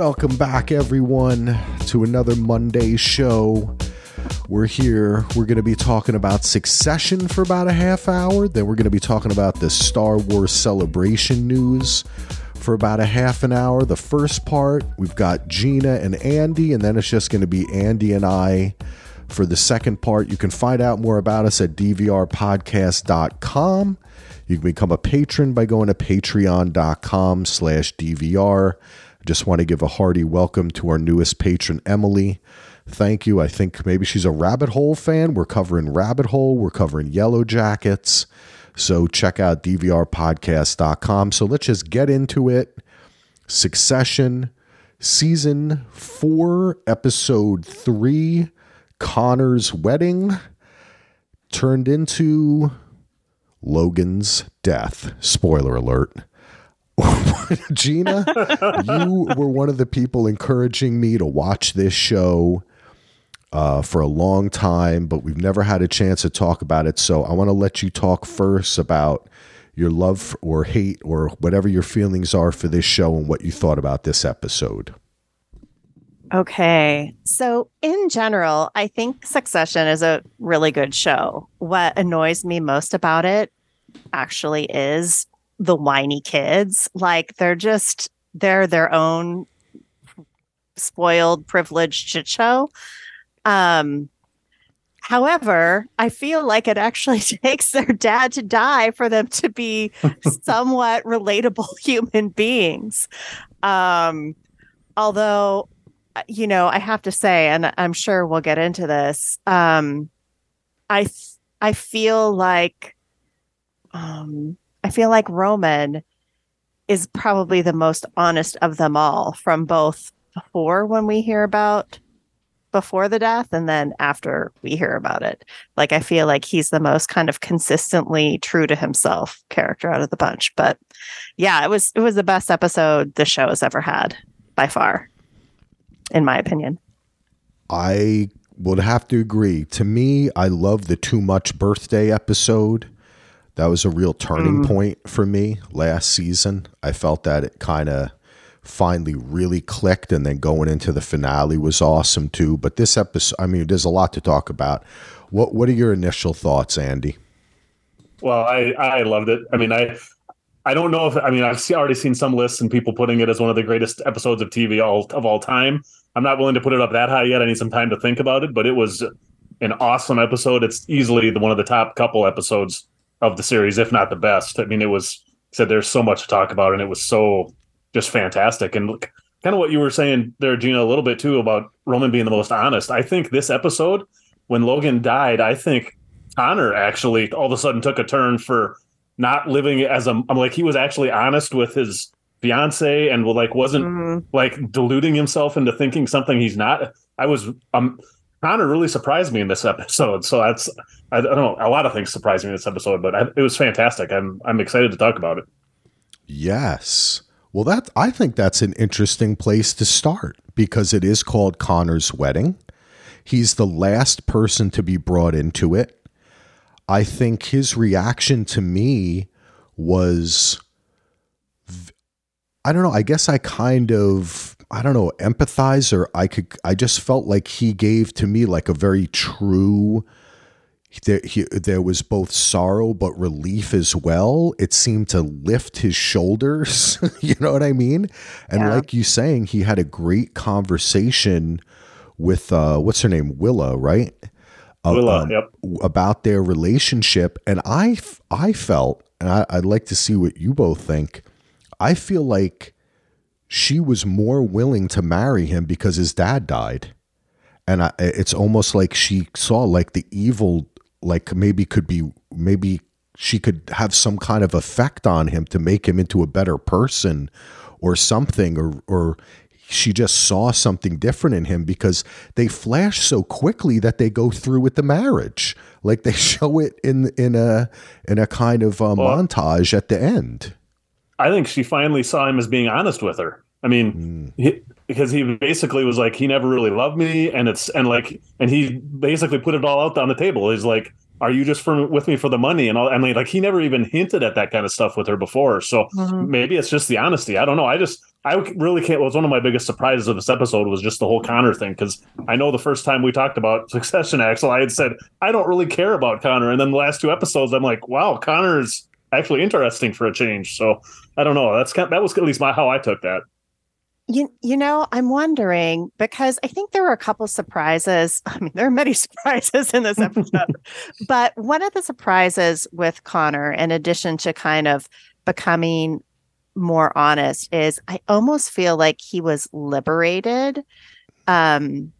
Welcome back, everyone, to another Monday show. We're here. We're going to be talking about Succession for about a half hour. Then we're going to be talking about the Star Wars celebration news for about a half an hour. The first part, we've got Gina and Andy, and then it's just going to be Andy and I for the second part. You can find out more about us at dvrpodcast.com. You can become a patron by going to patreon.com slash DVR. I just want to give a hearty welcome to our newest patron, Emily. Thank you. I think maybe she's a Rabbit Hole fan. We're covering Rabbit Hole, we're covering Yellow Jackets. So check out dvrpodcast.com. So let's just get into it. Succession, season four, episode three, Connor's wedding turned into Logan's death. Spoiler alert. Gina, you were one of the people encouraging me to watch this show uh, for a long time, but we've never had a chance to talk about it. So I want to let you talk first about your love or hate or whatever your feelings are for this show and what you thought about this episode. Okay. So, in general, I think Succession is a really good show. What annoys me most about it actually is the whiny kids. Like, they're just, they're their own spoiled, privileged shit show. Um, however, I feel like it actually takes their dad to die for them to be somewhat relatable human beings. Um, although you know, I have to say, and I'm sure we'll get into this. Um, I I feel like, um, I feel like Roman is probably the most honest of them all, from both before when we hear about before the death and then after we hear about it. Like I feel like he's the most kind of consistently true to himself character out of the bunch. But yeah, it was it was the best episode the show has ever had by far in my opinion. I would have to agree. To me, I love the too much birthday episode. That was a real turning mm. point for me last season. I felt that it kind of finally really clicked and then going into the finale was awesome too. But this episode, I mean, there's a lot to talk about. What what are your initial thoughts, Andy? Well, I I loved it. I mean, I I don't know if I mean I've already seen some lists and people putting it as one of the greatest episodes of TV all, of all time. I'm not willing to put it up that high yet. I need some time to think about it, but it was an awesome episode. It's easily the one of the top couple episodes of the series, if not the best. I mean, it was said there's so much to talk about, and it was so just fantastic. And look, kind of what you were saying there, Gina, a little bit too about Roman being the most honest. I think this episode, when Logan died, I think Connor actually all of a sudden took a turn for not living as a. I'm like he was actually honest with his fiance and like wasn't mm-hmm. like deluding himself into thinking something he's not. I was um Connor really surprised me in this episode. So that's I don't know a lot of things surprised me in this episode, but I, it was fantastic. I'm I'm excited to talk about it. Yes. Well, that I think that's an interesting place to start because it is called Connor's wedding. He's the last person to be brought into it. I think his reaction to me was I don't know, I guess I kind of I don't know, empathize or I could I just felt like he gave to me like a very true there, he, there was both sorrow but relief as well. It seemed to lift his shoulders. you know what I mean? And yeah. like you saying, he had a great conversation with uh, what's her name, Willa, right? Willa, um, yep. About their relationship, and I I felt, and I, I'd like to see what you both think. I feel like she was more willing to marry him because his dad died. And I, it's almost like she saw like the evil like maybe could be maybe she could have some kind of effect on him to make him into a better person or something or or she just saw something different in him because they flash so quickly that they go through with the marriage. Like they show it in in a in a kind of a well, montage at the end i think she finally saw him as being honest with her i mean mm. he, because he basically was like he never really loved me and it's and like and he basically put it all out on the table he's like are you just for with me for the money and all i mean like he never even hinted at that kind of stuff with her before so mm-hmm. maybe it's just the honesty i don't know i just I really can't. It Was one of my biggest surprises of this episode was just the whole Connor thing because I know the first time we talked about Succession, Axel, I had said I don't really care about Connor, and then the last two episodes, I'm like, wow, Connor's actually interesting for a change. So I don't know. That's kind of, that was at least my how I took that. You, you know, I'm wondering because I think there were a couple surprises. I mean, there are many surprises in this episode, but one of the surprises with Connor, in addition to kind of becoming more honest, is I almost feel like he was liberated um,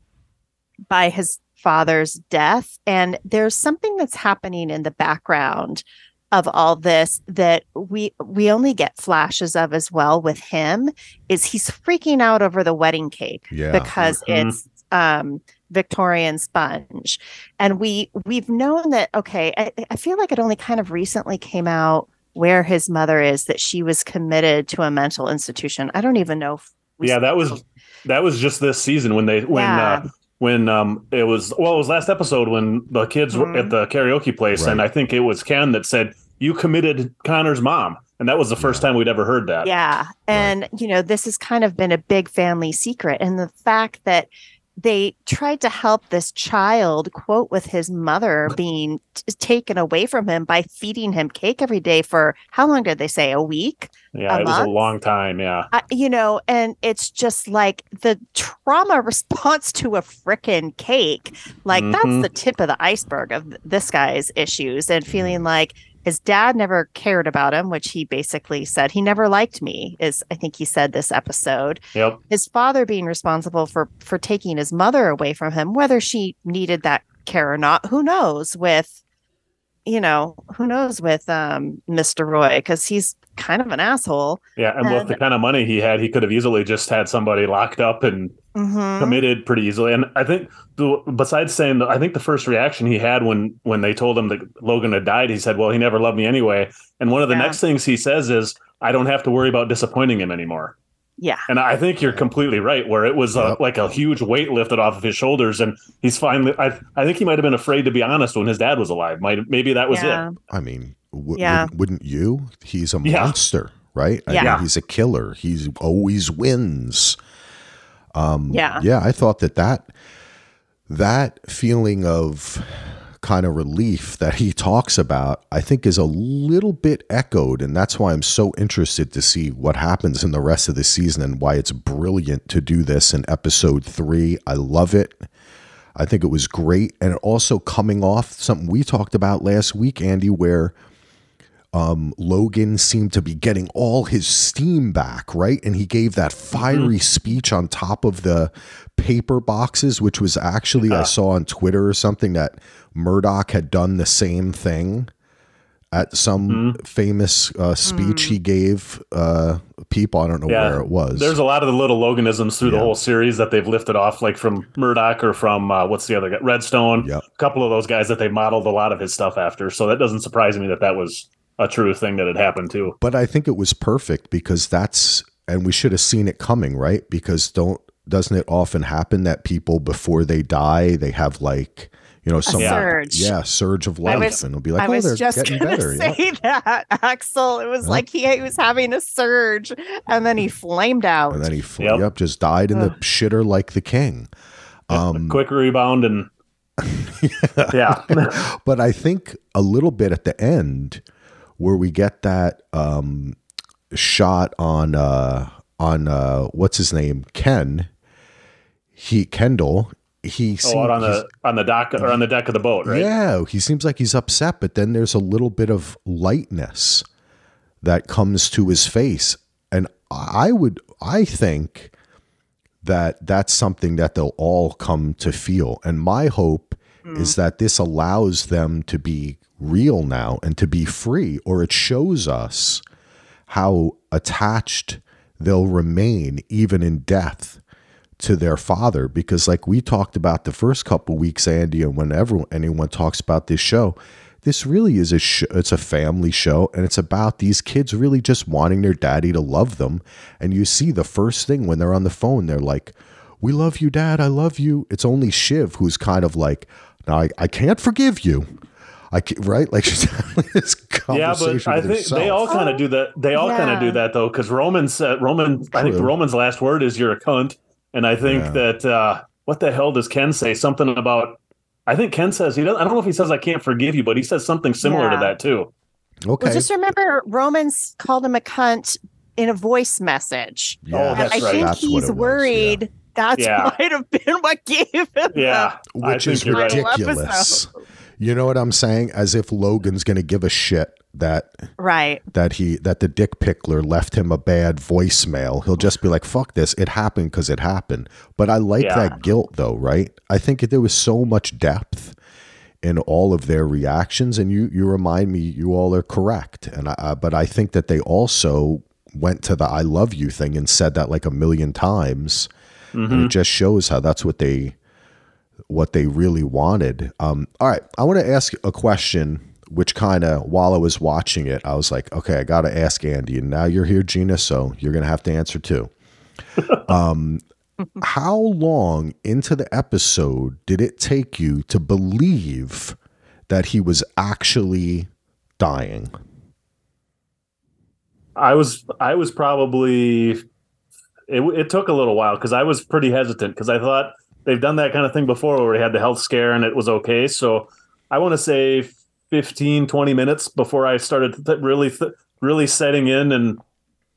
by his father's death. And there's something that's happening in the background of all this that we we only get flashes of as well with him is he's freaking out over the wedding cake Yeah. because Mhm. it's um Victorian sponge and we we've known that okay I, I feel like it only kind of recently came out where his mother is that she was committed to a mental institution I don't even know if we yeah, that was that was just this season when they when Yeah. uh, when um it was well it was last episode when the kids were Mhm. at the karaoke place and I think it was Ken that said you committed Connor's mom and that was the first time we'd ever heard that. Yeah. And, you know, this has kind of been a big family secret. And the fact that they tried to help this child quote with his mother being t- taken away from him by feeding him cake every day for how long did they say? A week? Yeah, A it was a long time. Yeah, I, you know, and it's just like the trauma response to a frickin' cake. Like Mhm. that's the tip of the iceberg of this guy's issues and feeling like his dad never cared about him, which he basically said he never liked me. Is I think he said this episode. yep. His father being responsible for for taking his mother away from him, whether she needed that care or not, who knows? With you know, who knows with um Mr. Roy because he's kind of an asshole. Yeah, and with the kind of money he had, he could have easily just had somebody locked up and Mhm. committed pretty easily. And I think, the, besides saying I think the first reaction he had when when they told him that Logan had died, he said, "Well, he never loved me anyway." And one of the Yeah. next things he says is, "I don't have to worry about disappointing him anymore." Yeah. And I think you're completely right. Where it was Yep. like a huge weight lifted off of his shoulders, and he's finally. I I think he might have been afraid to be honest when his dad was alive. Might maybe that was yeah. it. I mean, w- Yeah. wouldn't, wouldn't you? He's a Yeah. monster, right? I Yeah. mean, he's a killer. He's always wins. Um, Yeah. yeah. I thought that that that feeling of kind of relief that he talks about, I think, is a little bit echoed, and that's why I'm so interested to see what happens in the rest of the season and why it's brilliant to do this in episode three. I love it. I think it was great. And also coming off something we talked about last week, Andy, where um, Logan seemed to be getting all his steam back, right? And he gave that fiery speech on top of the paper boxes, which was actually, I saw on Twitter or something that Murdoch had done the same thing at some famous uh, speech he gave uh, people. I don't know Yeah. where it was. There's a lot of the little Loganisms through the whole series that they've lifted off, like from Murdoch or from uh, what's the other guy, Redstone. Yep. A couple of those guys that they modeled a lot of his stuff after. So that doesn't surprise me that that was a true thing that had happened too. but I think it was perfect because that's and we should have seen it coming, right? Because don't doesn't it often happen that people before they die they have like you know some surge. yeah surge of life was- and it'll be like I oh was they're just getting gonna better say yeah. that, Axel. It was like he, he was having a surge and then he flamed out. and then he fl- Yep. yep just died in the shitter like the king. Um, Quick rebound and yeah, but I think a little bit at the end where we get that um, shot on uh, on uh, what's his name Ken he Kendall he oh, on the on the dock or on the deck of the boat, right? Yeah, he seems like he's upset, but then there's a little bit of lightness that comes to his face. And I would, I think that that's something that they'll all come to feel. And my hope mm. is that this allows them to be real now and to be free, or it shows us how attached they'll remain even in death to their father because like we talked about the first couple weeks andy and whenever anyone talks about this show this really is a sh- it's a family show and it's about these kids really just wanting their daddy to love them and you see the first thing when they're on the phone they're like we love you dad i love you it's only shiv who's kind of like now i, I can't forgive you I ca- right like she's having this conversation. Yeah, conversation but I think herself. they all kind of do that. They all kind of do that though, because Roman said Roman. I think True. Roman's last word is "you're a cunt," and I think Yeah. that uh, what the hell does Ken say? Something about. I think Ken says he doesn't. I don't know if he says I can't forgive you, but he says something similar to that too. okay. Well, just remember, Romans called him a cunt in a voice message. yeah, Oh, And that's I right. think That's he's it was, yeah. worried that's Yeah. might have been what gave him. Yeah, I which think is you're right. You know what I'm saying? As if Logan's going to give a shit that right. that he that the dick pickler left him a bad voicemail. He'll just be like, "Fuck this! It happened because it happened." But I like Yeah. that guilt, though, right? I think there was so much depth in all of their reactions, and you you remind me you all are correct. And I, I but I think that they also went to the "I love you" thing and said that like a million times, and it mm-hmm. just shows how that's what they what they really wanted. Um, all right, I want to ask a question, which kind of while I was watching it, I was like, okay, I got to ask Andy, and now you're here, Gina, so you're gonna have to answer too. um, how long into the episode did it take you to believe that he was actually dying? I was I was probably it, it took a little while because I was pretty hesitant because I thought they've done that kind of thing before where we had the health scare and it was okay. So I want to say 15, 20 minutes before I started th- really th- really setting in and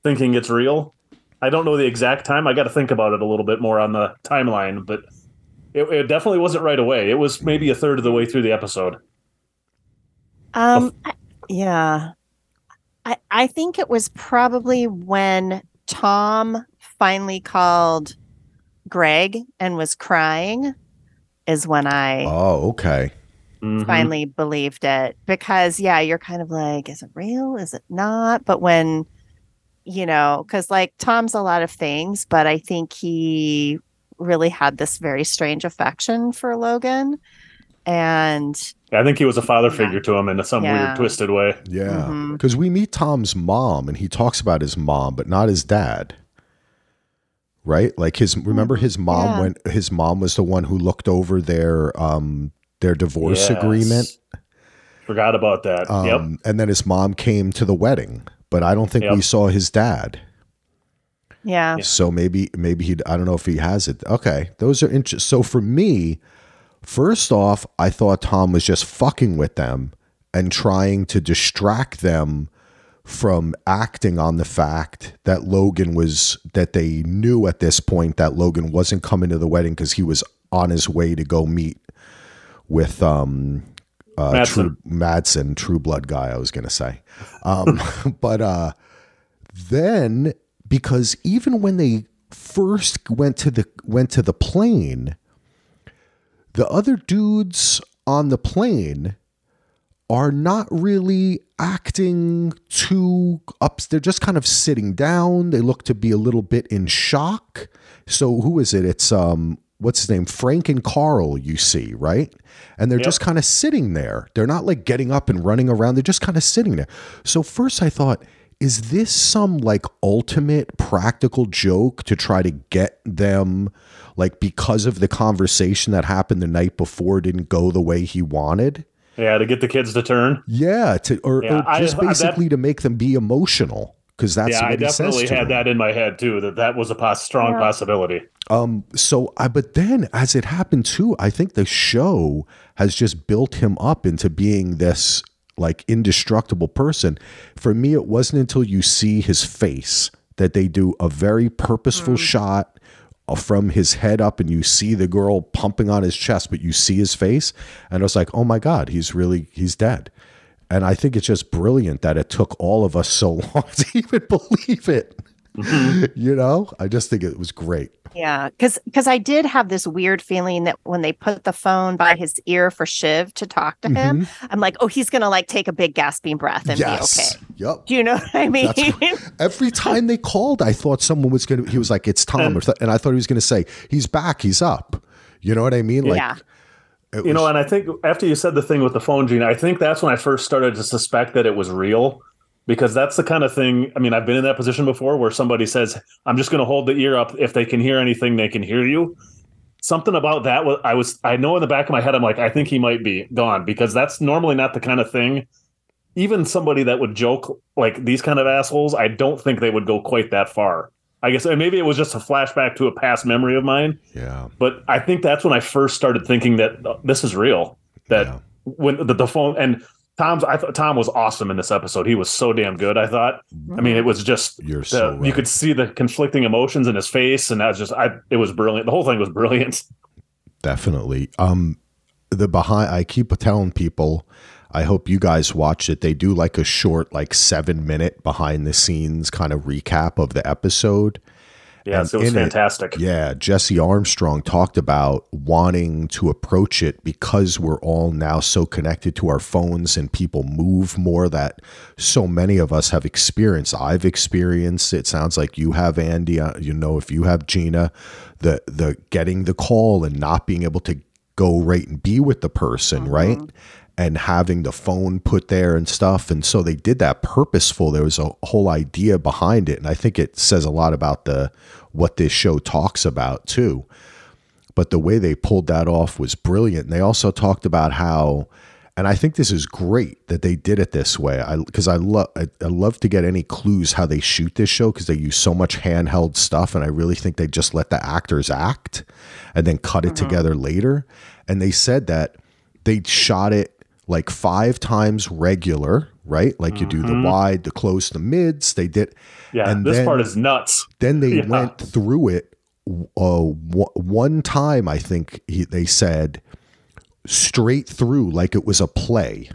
thinking it's real. I don't know the exact time. I got to think about it a little bit more on the timeline, but it, it definitely wasn't right away. It was maybe a third of the way through the episode. Um, I- yeah. I, I think it was probably when Tom finally called Greg and was crying is when I Oh, okay. Mhm. finally believed it because yeah you're kind of like is it real is it not but when you know because like tom's a lot of things but i think he really had this very strange affection for logan and I think he was a father Yeah. figure to him in some Yeah. weird, twisted way. Yeah. Mhm. Because we meet Tom's mom and he talks about his mom, but not his dad. Right? Like his remember his mom Yeah. when his mom was the one who looked over their um their divorce Yes. agreement. Forgot about that. Um yep. and then his mom came to the wedding, but I don't think we saw his dad. yeah So maybe maybe he I don't know if he has it. Okay, those are interesting. So for me, first off, I thought Tom was just fucking with them and trying to distract them from acting on the fact that Logan was that they knew at this point that Logan wasn't coming to the wedding because he was on his way to go meet with um uh Matsson. True Matsson, True Blood guy, I was gonna say. Um but uh then because even when they first went to the went to the plane the other dudes on the plane are not really acting too up they're just kind of sitting down. They look to be a little bit in shock. So who is it? It's um what's his name? Frank and Karl you see right? And they're Yep. just kind of sitting there. They're not like getting up and running around. They're just kind of sitting there. So first i thought is this some like ultimate practical joke to try to get them like because of the conversation that happened the night before didn't go the way he wanted Yeah, to get the kids to turn. yeah to or, Yeah, or I- just I- that- basically to make them be emotional because that's yeah, what I he says definitely to had them. that in my head too. That that was a pos- strong Yeah. possibility. Um, so I, but then as it happened too, I think the show has just built him up into being this like indestructible person. For me, it wasn't until you see his face that they do a very purposeful shot uh, Uh, from his head up and you see the girl pumping on his chest, but you see his face. And I was like, oh my God, he's really, he's dead. And I think it's just brilliant that it took all of us so long to even believe it. Mm-hmm. You know, I just think it was great. Yeah, because because I did have this weird feeling that when they put the phone by his ear for Shiv to talk to him, mm-hmm. I'm like, oh, he's gonna like take a big gasping breath and be okay. Yep. Do you know what I mean? That's Every time they called, I thought someone was going to, he was like, it's Tom. And- or th- and I thought he was going to say, he's back, he's up. You know what I mean? Like, Yeah. it You know, and I think after you said the thing with the phone, Gene, I think that's when I first started to suspect that it was real. Because that's the kind of thing. I mean, I've been in that position before where somebody says, "I'm just going to hold the ear up. If they can hear anything, they can hear you." something about that was I was I know in the back of my head I'm like I think he might be gone because that's normally not the kind of thing even somebody that would joke like these kind of assholes I don't think they would go quite that far. I guess and maybe it was just a flashback to a past memory of mine, Yeah. but I think that's when I first started thinking that uh, this is real. That Yeah. when the, the phone and Tom's I thought Tom was awesome in this episode. He was so damn good. I thought. I mean, it was just the- so right. you could see the conflicting emotions in his face, and that was just I. It was brilliant. The whole thing was brilliant. Definitely. Um the behind I keep telling people I hope you guys watch it. They do like a short like 7 minute behind the scenes kind of recap of the episode. Yes, And it was in it- fantastic. Yeah, Jesse Armstrong talked about wanting to approach it because we're all now so connected to our phones and people move more that so many of us have experienced. I've experienced it. Sounds like you have Andy, uh, you know if you have Gina, the the getting the call and not being able to go right and be with the person, right? And having the phone put there and stuff. And so they did that purposeful. There was a whole idea behind it. And I think it says a lot about the what this show talks about too. But the way they pulled that off was brilliant. And they also talked about how and I think this is great that they did it this way. I because I love I, I love to get any clues how they shoot this show because they use so much handheld stuff, and I really think they just let the actors act and then cut it mm-hmm. together later. And they said that they shot it like five times regular, right? Like you do the wide, the close, the mids. They did, Yeah, and this then- part is nuts. then they Yeah. went through it uh, w- one time. I think he, they said straight through like it was a play,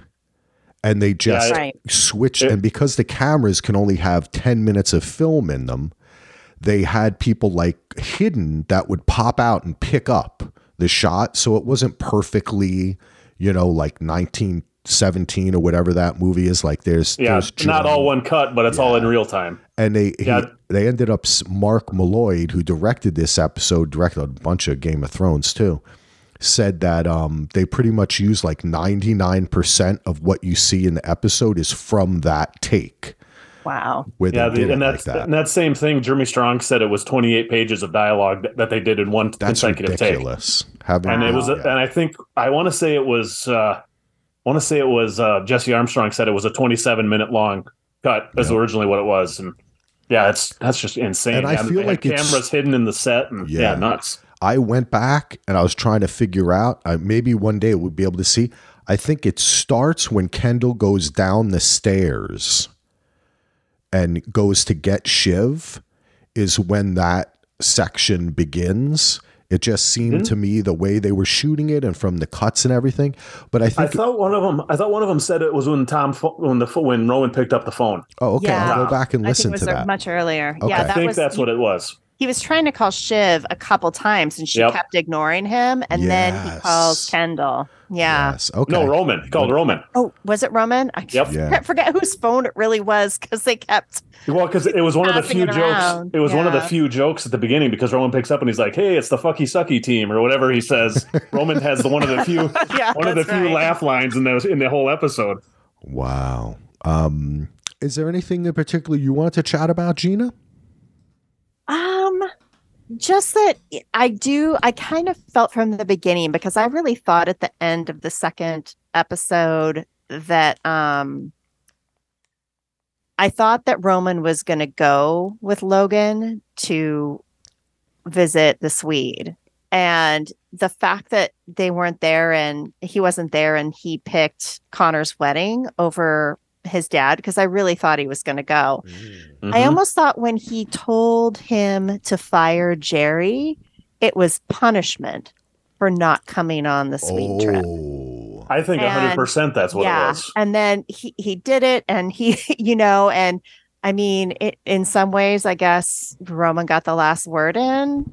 and they just Right. switched. It- and because the cameras can only have ten minutes of film in them, they had people like hidden that would pop out and pick up the shot, so it wasn't perfectly, you know, like nineteen seventeen or whatever that movie is. Like there's Yeah, there's not all one cut, but it's all in real time. and they he- Yeah. they ended up Mark Mylod, who directed this episode, directed a bunch of Game of Thrones too, said that um, they pretty much use like ninety nine percent of what you see in the episode is from that take Wow. where Yeah, they the, and it like that. and that same thing. Jeremy Strong said it was 28 pages of dialogue that, that they did in one That's consecutive take. ridiculous. Having and it was yeah. and i think i want to say it was uh i want to say it was uh jesse armstrong said it was a 27 minute long cut as Yeah. originally what it was and yeah it's that's just insane And I Yeah, feel they like it's- cameras hidden in the set and Yeah. yeah, nuts I went back and I was trying to figure out. Uh, maybe one day we'll be able to see. I think it starts when Kendall goes down the stairs and goes to get Shiv, is when that section begins. It just seemed to me the way they were shooting it and from the cuts and everything. But I i thought one of them i thought one of them said it was when tom when the when roman picked up the phone oh, okay, Yeah. I'll go back and I think listen it was to uh, that. much earlier. Okay. Yeah, I that i think was that's what it was he was trying to call Shiv a couple times and she Yep. kept ignoring him and then he Yes. calls Kendall. Yeah. Yes. Okay. no roman he called roman Oh, was it Roman? I Yep. Yeah. can't forget whose phone it really was because they kept well because it was one of the few it jokes around. it was one of the few jokes at the beginning because roman picks up and he's like hey it's the fucky sucky team or whatever he says roman has the one of the few yeah, one of the few right. laugh lines in those in the whole episode. Wow. Um, is there anything in particular you want to chat about, Gina? Just that I do, I kind of felt from the beginning because I really thought at the end of the second episode that, um, I thought that Roman was going to go with Logan to visit the Swede. And the fact that they weren't there and he wasn't there and he picked Connor's wedding over his dad, because I really thought he was going to go. I Mhm. almost thought when he told him to fire Jerry, it was punishment for not coming on the Swede trip. Oh, I think And- hundred percent that's what it was. And then he, he did it and he, you know, and I mean, it, in some ways, I guess Roman got the last word in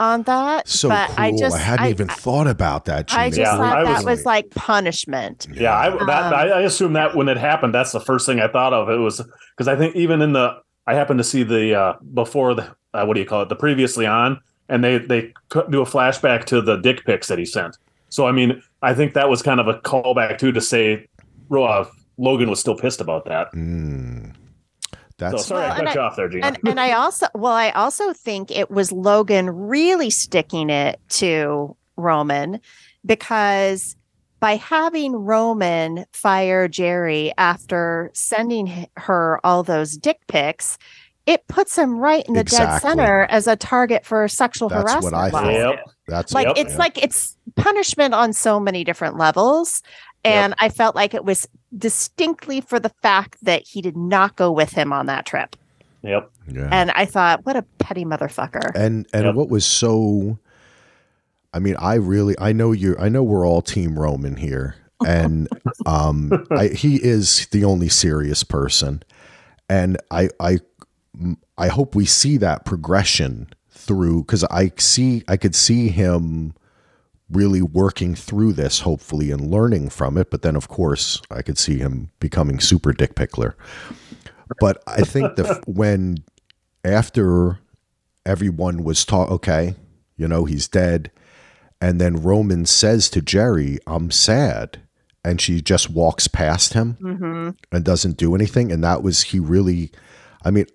on that. so but cool. I just, hadn't I, even thought about that. Gina. I just Yeah, thought I that was- was like punishment. Yeah, I, that, Um, I, I assume that when it happened, that's the first thing I thought of. It was because I think even in the I happened to see the uh, before the uh, what do you call it the previously on, and they they do a flashback to the dick pics that he sent. So I mean, I think that was kind of a callback too to say uh, Logan was still pissed about that. Mm. That's so sorry Well, I and cut you I- off there, Gina. and and I also well, I also think it was Logan really sticking it to Roman because by having Roman fire Jerry after sending her all those dick pics, it puts him right in the dead center as a target for sexual That's what harassment. I thought. Yep. that's Like Yep. it's yeah. like it's punishment on so many different levels. And I felt like it was distinctly for the fact that he did not go with him on that trip. Yep. yeah. And I thought, what a petty motherfucker. and and Yep. what was so i mean i really i know you i know we're all team roman here and um I, he is the only serious person and i i i hope we see that progression through because i see i could see him really working through this hopefully and learning from it but then of course i could see him becoming super dick pickler but i think the when after everyone was taught, okay, you know, he's dead. And then Roman says to Jerry, I'm sad. And she just walks past him hmm and doesn't do anything. And that was, he really, I mean,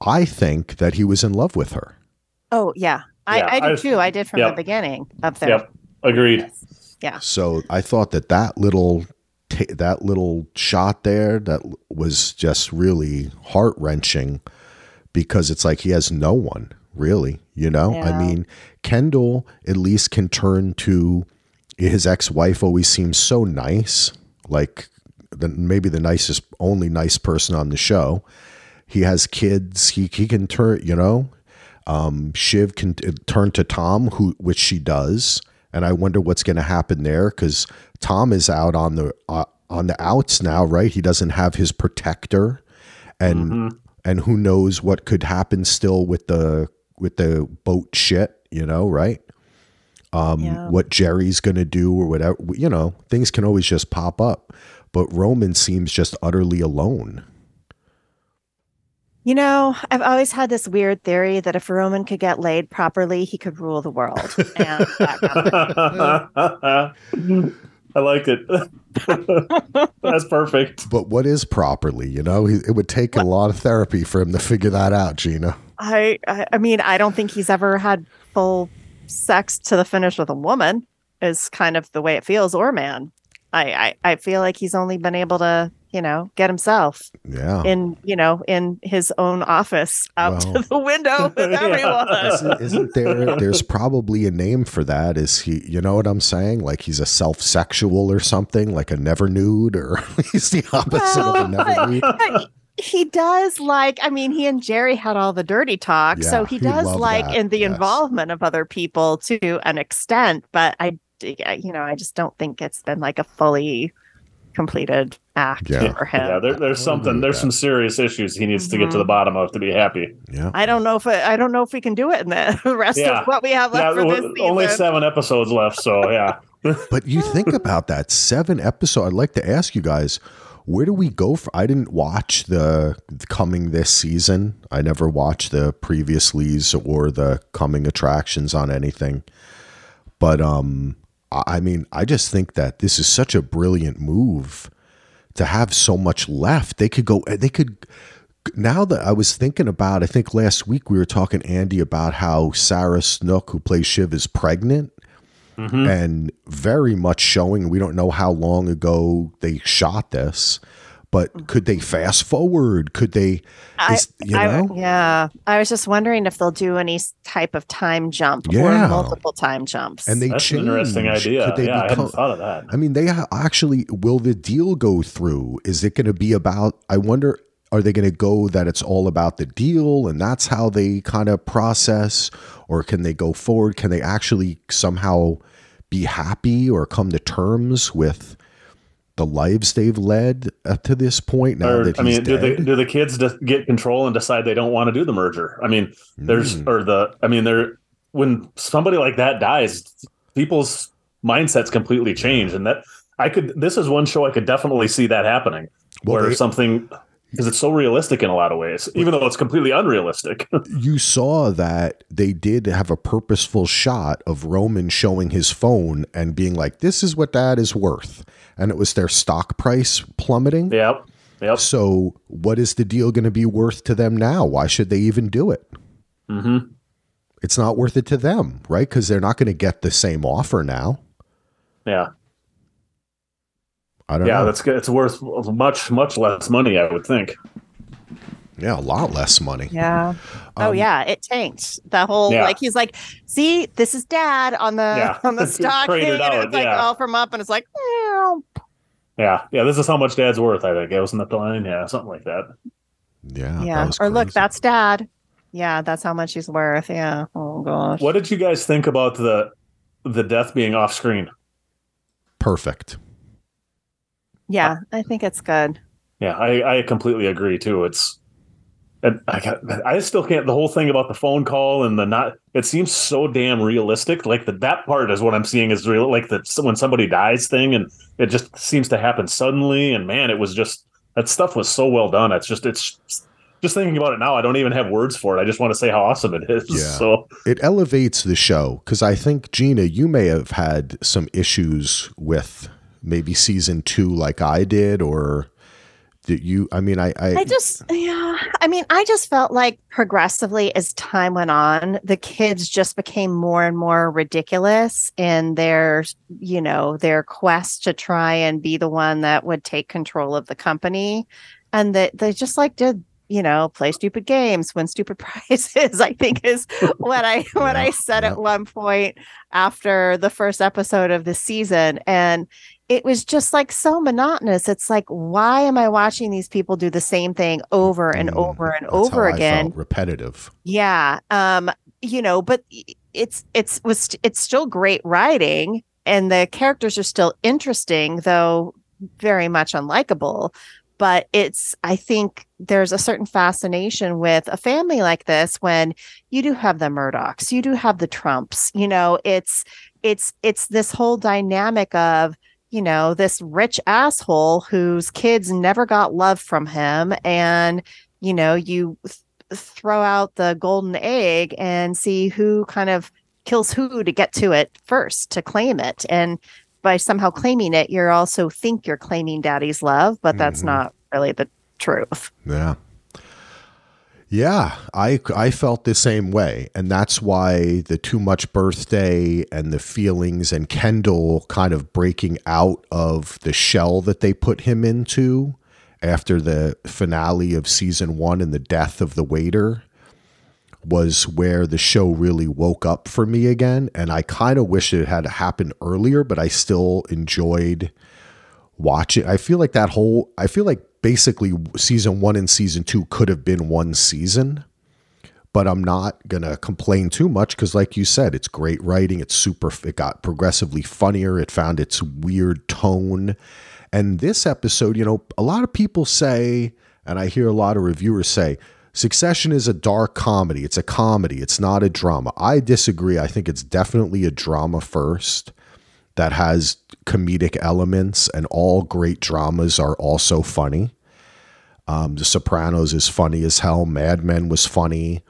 I think that he was in love with her. Oh, yeah. I, Yeah, I do I- too. I did from yep. the beginning of their. Yep. Agreed. Yeah. So I thought that that little, ta that little shot there, that was just really heart wrenching because it's like he has no one really, you know? I mean, Kendall at least can turn to his ex-wife always seems so nice, like the, maybe the nicest, only nice person on the show. He has kids. He, he can turn, you know, um, Shiv can t- turn to Tom, who which she does, and I wonder what's going to happen there because Tom is out on the uh, on the outs now, right? He doesn't have his protector, and Mhm. and who knows what could happen still with the with the boat shit, you know, right? Um, Yeah. What Jerry's going to do or whatever, you know, things can always just pop up. But Roman seems just utterly alone. You know, I've always had this weird theory that if a Roman could get laid properly, he could rule the world. And that happened. I like it. That's perfect. But what is properly, you know? It would take a lot of therapy for him to figure that out, Gina. I, I I mean, I don't think he's ever had full sex to the finish with a woman. Is kind of the way it feels, or man. I, I I feel like he's only been able to, you know, get himself Yeah. in, you know, in his own office out Well. to the window with everyone. isn't, isn't there there's probably a name for that is he you know what i'm saying like he's a self-sexual or something like a never nude or he's the opposite of a never nude he does like i mean he and jerry had all the dirty talk so Yeah, he he does like that, in the yes. involvement of other people to an extent but i you know i just don't think it's been like a fully completed act Yeah. for him Yeah, there, there's something. There's that. some serious issues he needs to get to Mhm. the bottom of to be happy. yeah i don't know if it, i don't know if we can do it in the rest Yeah. of what we have Yeah, left for this w- only season. seven episodes left, so yeah. but you think about that seven episode i'd like to ask you guys where do we go for i didn't watch the coming this season i never watched the previouslys or the coming attractions on anything but um I mean, I just think that this is such a brilliant move to have so much left. They could go, they could. Now that I was thinking about, I think last week we were talking Andy about how Sarah Snook, who plays Shiv, is pregnant Mhm. and very much showing. We don't know how long ago they shot this, but could they fast forward? Could they? I- Is, you I- know, yeah i was just wondering if they'll do any type of time jump Yeah. or multiple time jumps and they That's change. an interesting idea. Could they yeah, I become? hadn't thought of that. I mean, they actually will the deal go through? Is it going to be about? I wonder. Are they going to go that it's all about the deal and that's how they kind of process, or can they go forward? Can they actually somehow be happy or come to terms with the lives they've led up to this point now Or, that I mean, do the do the kids get control and decide they don't want to do the merger? I mean, there's Mm. or the I mean, there when somebody like that dies, people's mindsets completely change, and that I could. This is one show I could definitely see that happening, Well, where they- something because it's so realistic in a lot of ways, even though it's completely unrealistic. you saw that they did have a purposeful shot of Roman showing his phone and being like, "This is what that is worth," and it was their stock price plummeting. yep. Yep. So, what is the deal going to be worth to them now? Why should they even do it? Mm-hmm. It's not worth it to them, right? Because they're not going to get the same offer now. Yeah. I don't Yeah, know. that's good. It's worth much, much less money, I would think. yeah, a lot less money. Yeah. oh Um, yeah, it tanked. The whole Yeah. like he's like, see, this is dad on the Yeah. on the stock. traded and out, it's like yeah. all from up, and it's like, meow. Yeah. Yeah. This is how much dad's worth, I think. It wasn't that the line? Yeah. Something like that. Yeah. yeah. was Or look, that's dad. Yeah, that's how much he's worth. Yeah. Oh gosh. What did you guys think about the the death being off screen? perfect. Yeah, I think it's good. Yeah, I, I completely agree too. It's and I got I still can't the whole thing about the phone call and the not it seems so damn realistic. Like the that part is what I'm seeing is real like the when somebody dies thing and it just seems to happen suddenly and man, it was just that stuff was so well done. It's just it's just thinking about it now, I don't even have words for it. I just want to say how awesome it is. Yeah. So It elevates the show because I think, Gina, you may have had some issues with maybe season two like I did, or did you? I mean, I. I, I just, yeah. I mean, I just felt like progressively as time went on, the kids just became more and more ridiculous in their, you know, their quest to try and be the one that would take control of the company. And that they just like did, you know, play stupid games, win stupid prizes, I think is what I what Yeah, I said yeah. at one point after the first episode of the season. And it was just like so monotonous. It's like, why am I watching these people do the same thing over and Mm, over and over again? repetitive. Yeah. Um, you know, but it's it's was it's still great writing and the characters are still interesting, though very much unlikable. But it's I think there's a certain fascination with a family like this when you do have the Murdochs, you do have the Trumps, you know, it's it's it's this whole dynamic of you know this rich asshole whose kids never got love from him and you know you th- throw out the golden egg and see who kind of kills who to get to it first to claim it and by somehow claiming it you're also think you're claiming daddy's love but that's Mhm. not really the truth Yeah. Yeah, I I felt the same way, and that's why the too much birthday and the feelings and Kendall kind of breaking out of the shell that they put him into after the finale of season 1 and the death of the waiter was where the show really woke up for me again and I kind of wish it had happened earlier, but I still enjoyed watching. I feel like that whole I feel like basically season 1 and season 2 could have been one season. But I'm not going to complain too much cuz like you said it's great writing, it's super it got progressively funnier, it found its weird tone. And this episode, you know, a lot of people say and I hear a lot of reviewers say Succession is a dark comedy. It's a comedy. It's not a drama. I disagree. I think it's definitely a drama first that has comedic elements, and all great dramas are also funny. Um, the Sopranos is funny as hell. Mad Men was funny,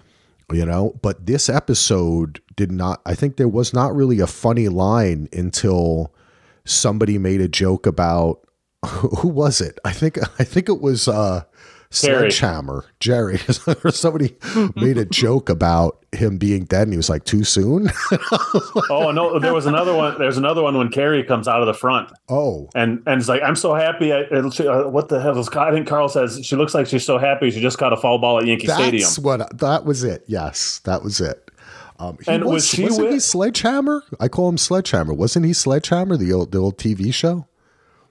you know. But this episode did not. I think there was not really a funny line until somebody made a joke about who was it? I think I think it was uh, Jerry. Sledgehammer Jerry somebody made a joke about him being dead, and he was like, "Too soon." Oh no, there was another one. There's another one when Kerry comes out of the front oh, and and it's like, I'm so happy. I, it, uh, what the hell is? I think Karl says she looks like she's so happy she just got a foul ball at Yankee Stadium. That's what that was it. Yes, that was it. Um, he And was, was she wasn't he Sledgehammer? I call him Sledgehammer. Wasn't he Sledgehammer, the old the old TV show?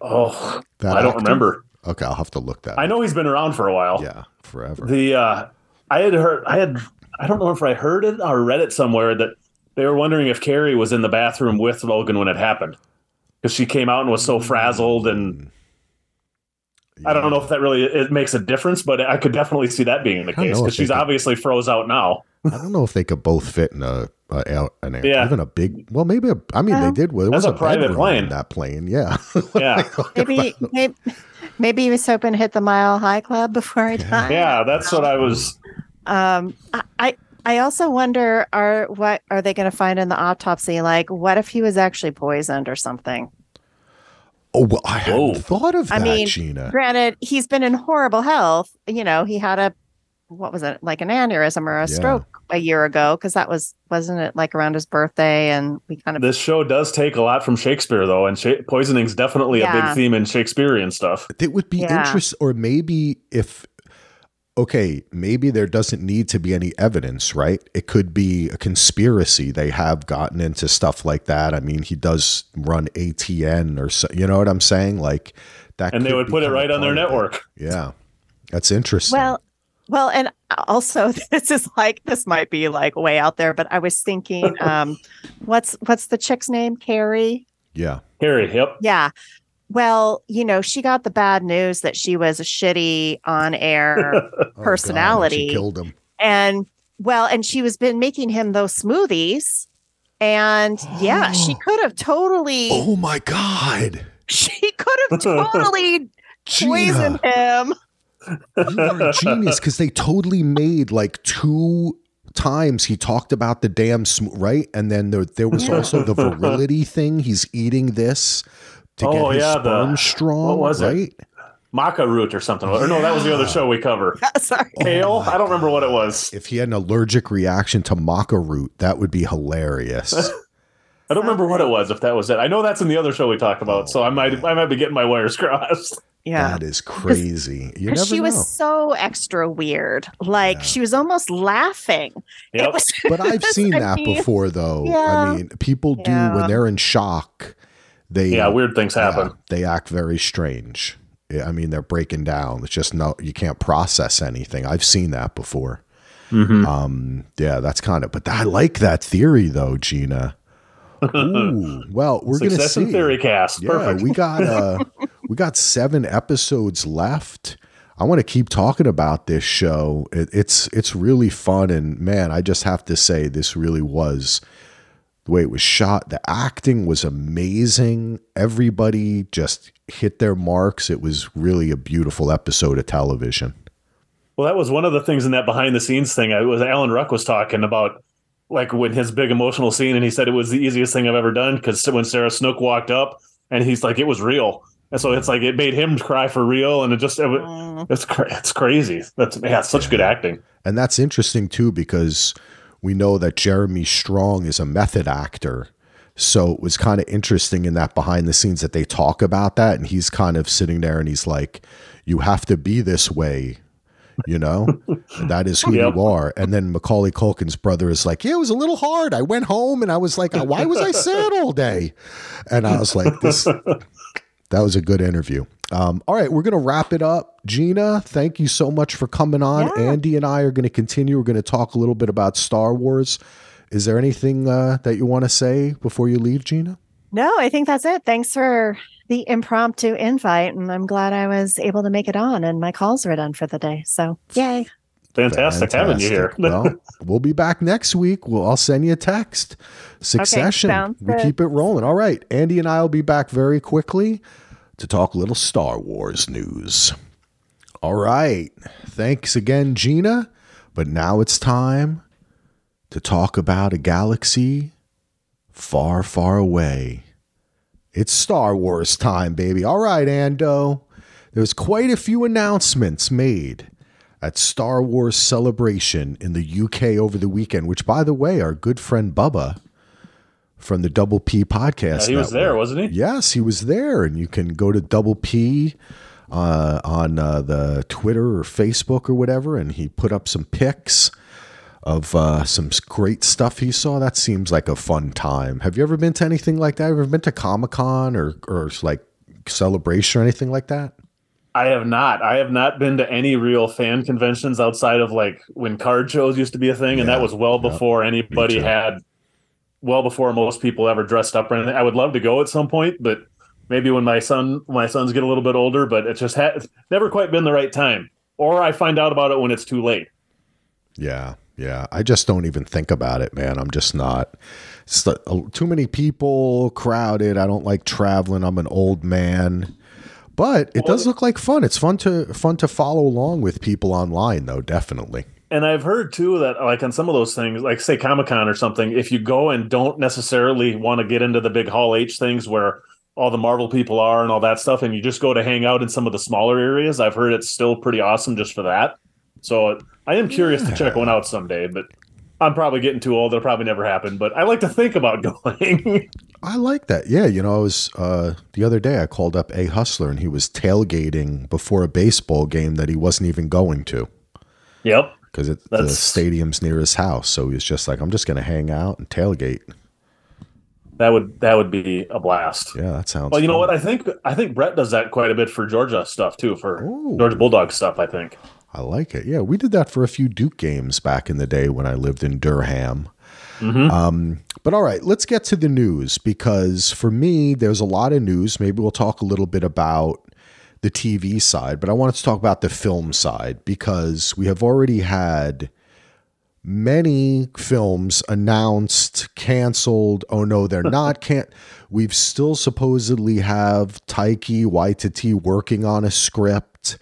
Oh, That I don't actor? remember. Okay, I'll have to look that. I up. know he's been around for a while. Yeah, forever. The uh, I had heard. I had. I don't know if I heard it or read it somewhere that they were wondering if Kerry was in the bathroom with Logan when it happened because she came out and was so frazzled and. I don't know if that really it makes a difference, but I could definitely see that being the case because she's could- obviously froze out now. I don't know if they could both fit in a, a out- an air, Yeah. even a big. Well, maybe. A, I mean, Yeah. they did. Well, it was That's a private plane. in that plane. Yeah. Yeah, maybe maybe maybe he was hoping to hit the mile high club before he died yeah, that's what I was. Um, I- I I also wonder are what are they going to find in the autopsy? Like, what if he was actually poisoned or something? Oh, well, I hadn't Whoa. thought of that, I mean, Gina. Granted, he's been in horrible health. You know, he had a what was it, like an aneurysm or a Yeah. stroke a year ago because that was wasn't it like around his birthday and we kind of This show does take a lot from Shakespeare, though, and Sha- poisoning's definitely a big theme in Shakespearean stuff. It would be Yeah. interesting, or maybe if, okay, maybe there doesn't need to be any evidence, right? It could be a conspiracy. They have gotten into stuff like that. I mean, he does run ATN or so, you know what I'm saying? Like that. And they would put it right on their part of it. network. Yeah. That's interesting. well well and also this is like this might be like way out there but i was thinking um what's what's the chick's name carrie yeah. Carrie. yep. yeah well you know she got the bad news that she was a shitty on air Oh, God, personality. she killed him. and well and she was been making him those smoothies and yeah she could have totally Oh my God. she could have totally poisoned him you are a genius because they totally made like two times he talked about the damn sm- right and then there, there was Yeah. also the virility thing he's eating this to Oh, get his yeah, the- strong what was it? right Maca root or something. Or no, that was the other show we cover. sorry Kale? my I don't remember what it was. if he had an allergic reaction to maca root that would be hilarious I don't remember what it was. If that was it, I know that's in the other show we talked about. so I might, I might be getting my wires crossed. yeah that is crazy you never because she know was so extra weird like Yeah. she was almost laughing Yep. was- but I've seen I that mean, before though Yeah. I mean people do Yeah. when they're in shock they Yeah, weird things happen. Yeah, they act very strange. I mean, they're breaking down. It's just no, you can't process anything. I've seen that before. Mhm. Um, yeah, that's kind of. But I like that theory, though, Gina. Ooh, well, we're gonna Success see. and Theory cast. Yeah, Perfect. we got uh, we got seven episodes left. I want to keep talking about this show. It, it's it's really fun, and man, I just have to say, this really was the way it was shot. The acting was amazing. Everybody just hit their marks. It was really a beautiful episode of television. Well, that was one of the things in that behind the scenes thing. I was Alan Ruck was talking about like when his big emotional scene, and he said it was the easiest thing I've ever done because when Sarah Snook walked up, and he's like, it was real, and so it's like it made him cry for real, and it just it, it's cra- it's crazy. That's yeah, it's such good acting. And that's interesting too because we know that Jeremy Strong is a method actor. So it was kind of interesting in that behind the scenes that they talk about that. And he's kind of sitting there and he's like, You have to be this way, you know? That is who Yep. you are. And then Macaulay Culkin's brother is like, Yeah, it was a little hard. I went home and I was like, Why was I sad all day? And I was like, This that was a good interview. Um, all right, we're going to wrap it up. Gina, thank you so much for coming on. Yeah. Andy and I are going to continue. We're going to talk a little bit about Star Wars. Is there anything uh, that you want to say before you leave, Gina? No, I think that's it. Thanks for the impromptu invite. And I'm glad I was able to make it on and my calls were done for the day. So, yay. Fantastic, having you here. well, we'll be back next week. We'll, I'll send you a text. Succession. sounds we good. keep it rolling. All right. Andy and I will be back very quickly to talk a little Star Wars news. All right. Thanks again, Gina. But now it's time to talk about a galaxy far, far away. It's Star Wars time, baby. All right, Ando. There's quite a few announcements made at Star Wars Celebration in the UK over the weekend, which, by the way, our good friend Bubba from the Double P podcast. Yeah, he was there, wasn't he? Yes, he was there, and you can go to Double P uh, on uh, the Twitter or Facebook or whatever, and he put up some pics of uh, some great stuff he saw. That seems like a fun time. Have you ever been to anything like that? Ever been to Comic Con or or like celebration or anything like that? I have not. I have not been to any real fan conventions outside of like when card shows used to be a thing, and Yeah, that was well yeah. before anybody had, well before most people ever dressed up or anything. I would love to go at some point, but maybe when my son, my sons get a little bit older. But it just had never quite been the right time, or I find out about it when it's too late. Yeah, yeah. I just don't even think about it, man. I'm just not. Too many people, crowded. I don't like traveling. I'm an old man. But it does look like fun. It's fun to fun to follow along with people online, though. Definitely. And I've heard too that like on some of those things, like say Comic Con or something, if you go and don't necessarily want to get into the big Hall H things where all the Marvel people are and all that stuff, and you just go to hang out in some of the smaller areas. I've heard it's still pretty awesome just for that. So I am curious yeah. to check one out someday, but I'm probably getting too old. It'll probably never happen, but I like to think about going. I like that. Yeah, you know, I was uh, the other day I called up a hustler and he was tailgating before a baseball game that he wasn't even going to. Yep. Because the stadium's near his house, so he was just like, "I'm just going to hang out and tailgate." That would that would be a blast. Yeah, that sounds. Well, you fun. know what? I think I think Brett does that quite a bit for Georgia stuff too, for Ooh. Georgia Bulldog stuff. I think. I like it. Yeah, we did that for a few Duke games back in the day when I lived in Durham. Mm-hmm. Um, but all right, let's get to the news because for me, there's a lot of news. Maybe we'll talk a little bit about the TV side, but I wanted to talk about the film side because we have already had many films announced, canceled. Oh no, they're not. Can't. We've still supposedly have Taiki Waititi working on a script.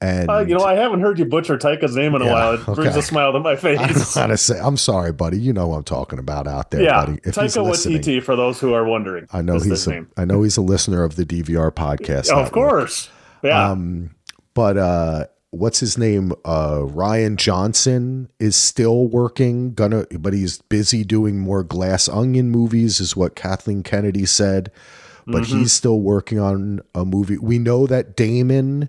And uh, you know, I haven't heard you butcher Taika's name in a yeah, while. It okay. brings a smile to my face. I to say, I'm sorry, buddy. You know what I'm talking about out there, yeah, buddy. If Taika Waititi, for those who are wondering, I know he's a, I know he's a listener of the DVR podcast. of course, yeah. Um, but uh, what's his name? Uh, Rian Johnson is still working, gonna, but he's busy doing more Glass Onion movies, is what Kathleen Kennedy said. But mm-hmm. he's still working on a movie. We know that Damon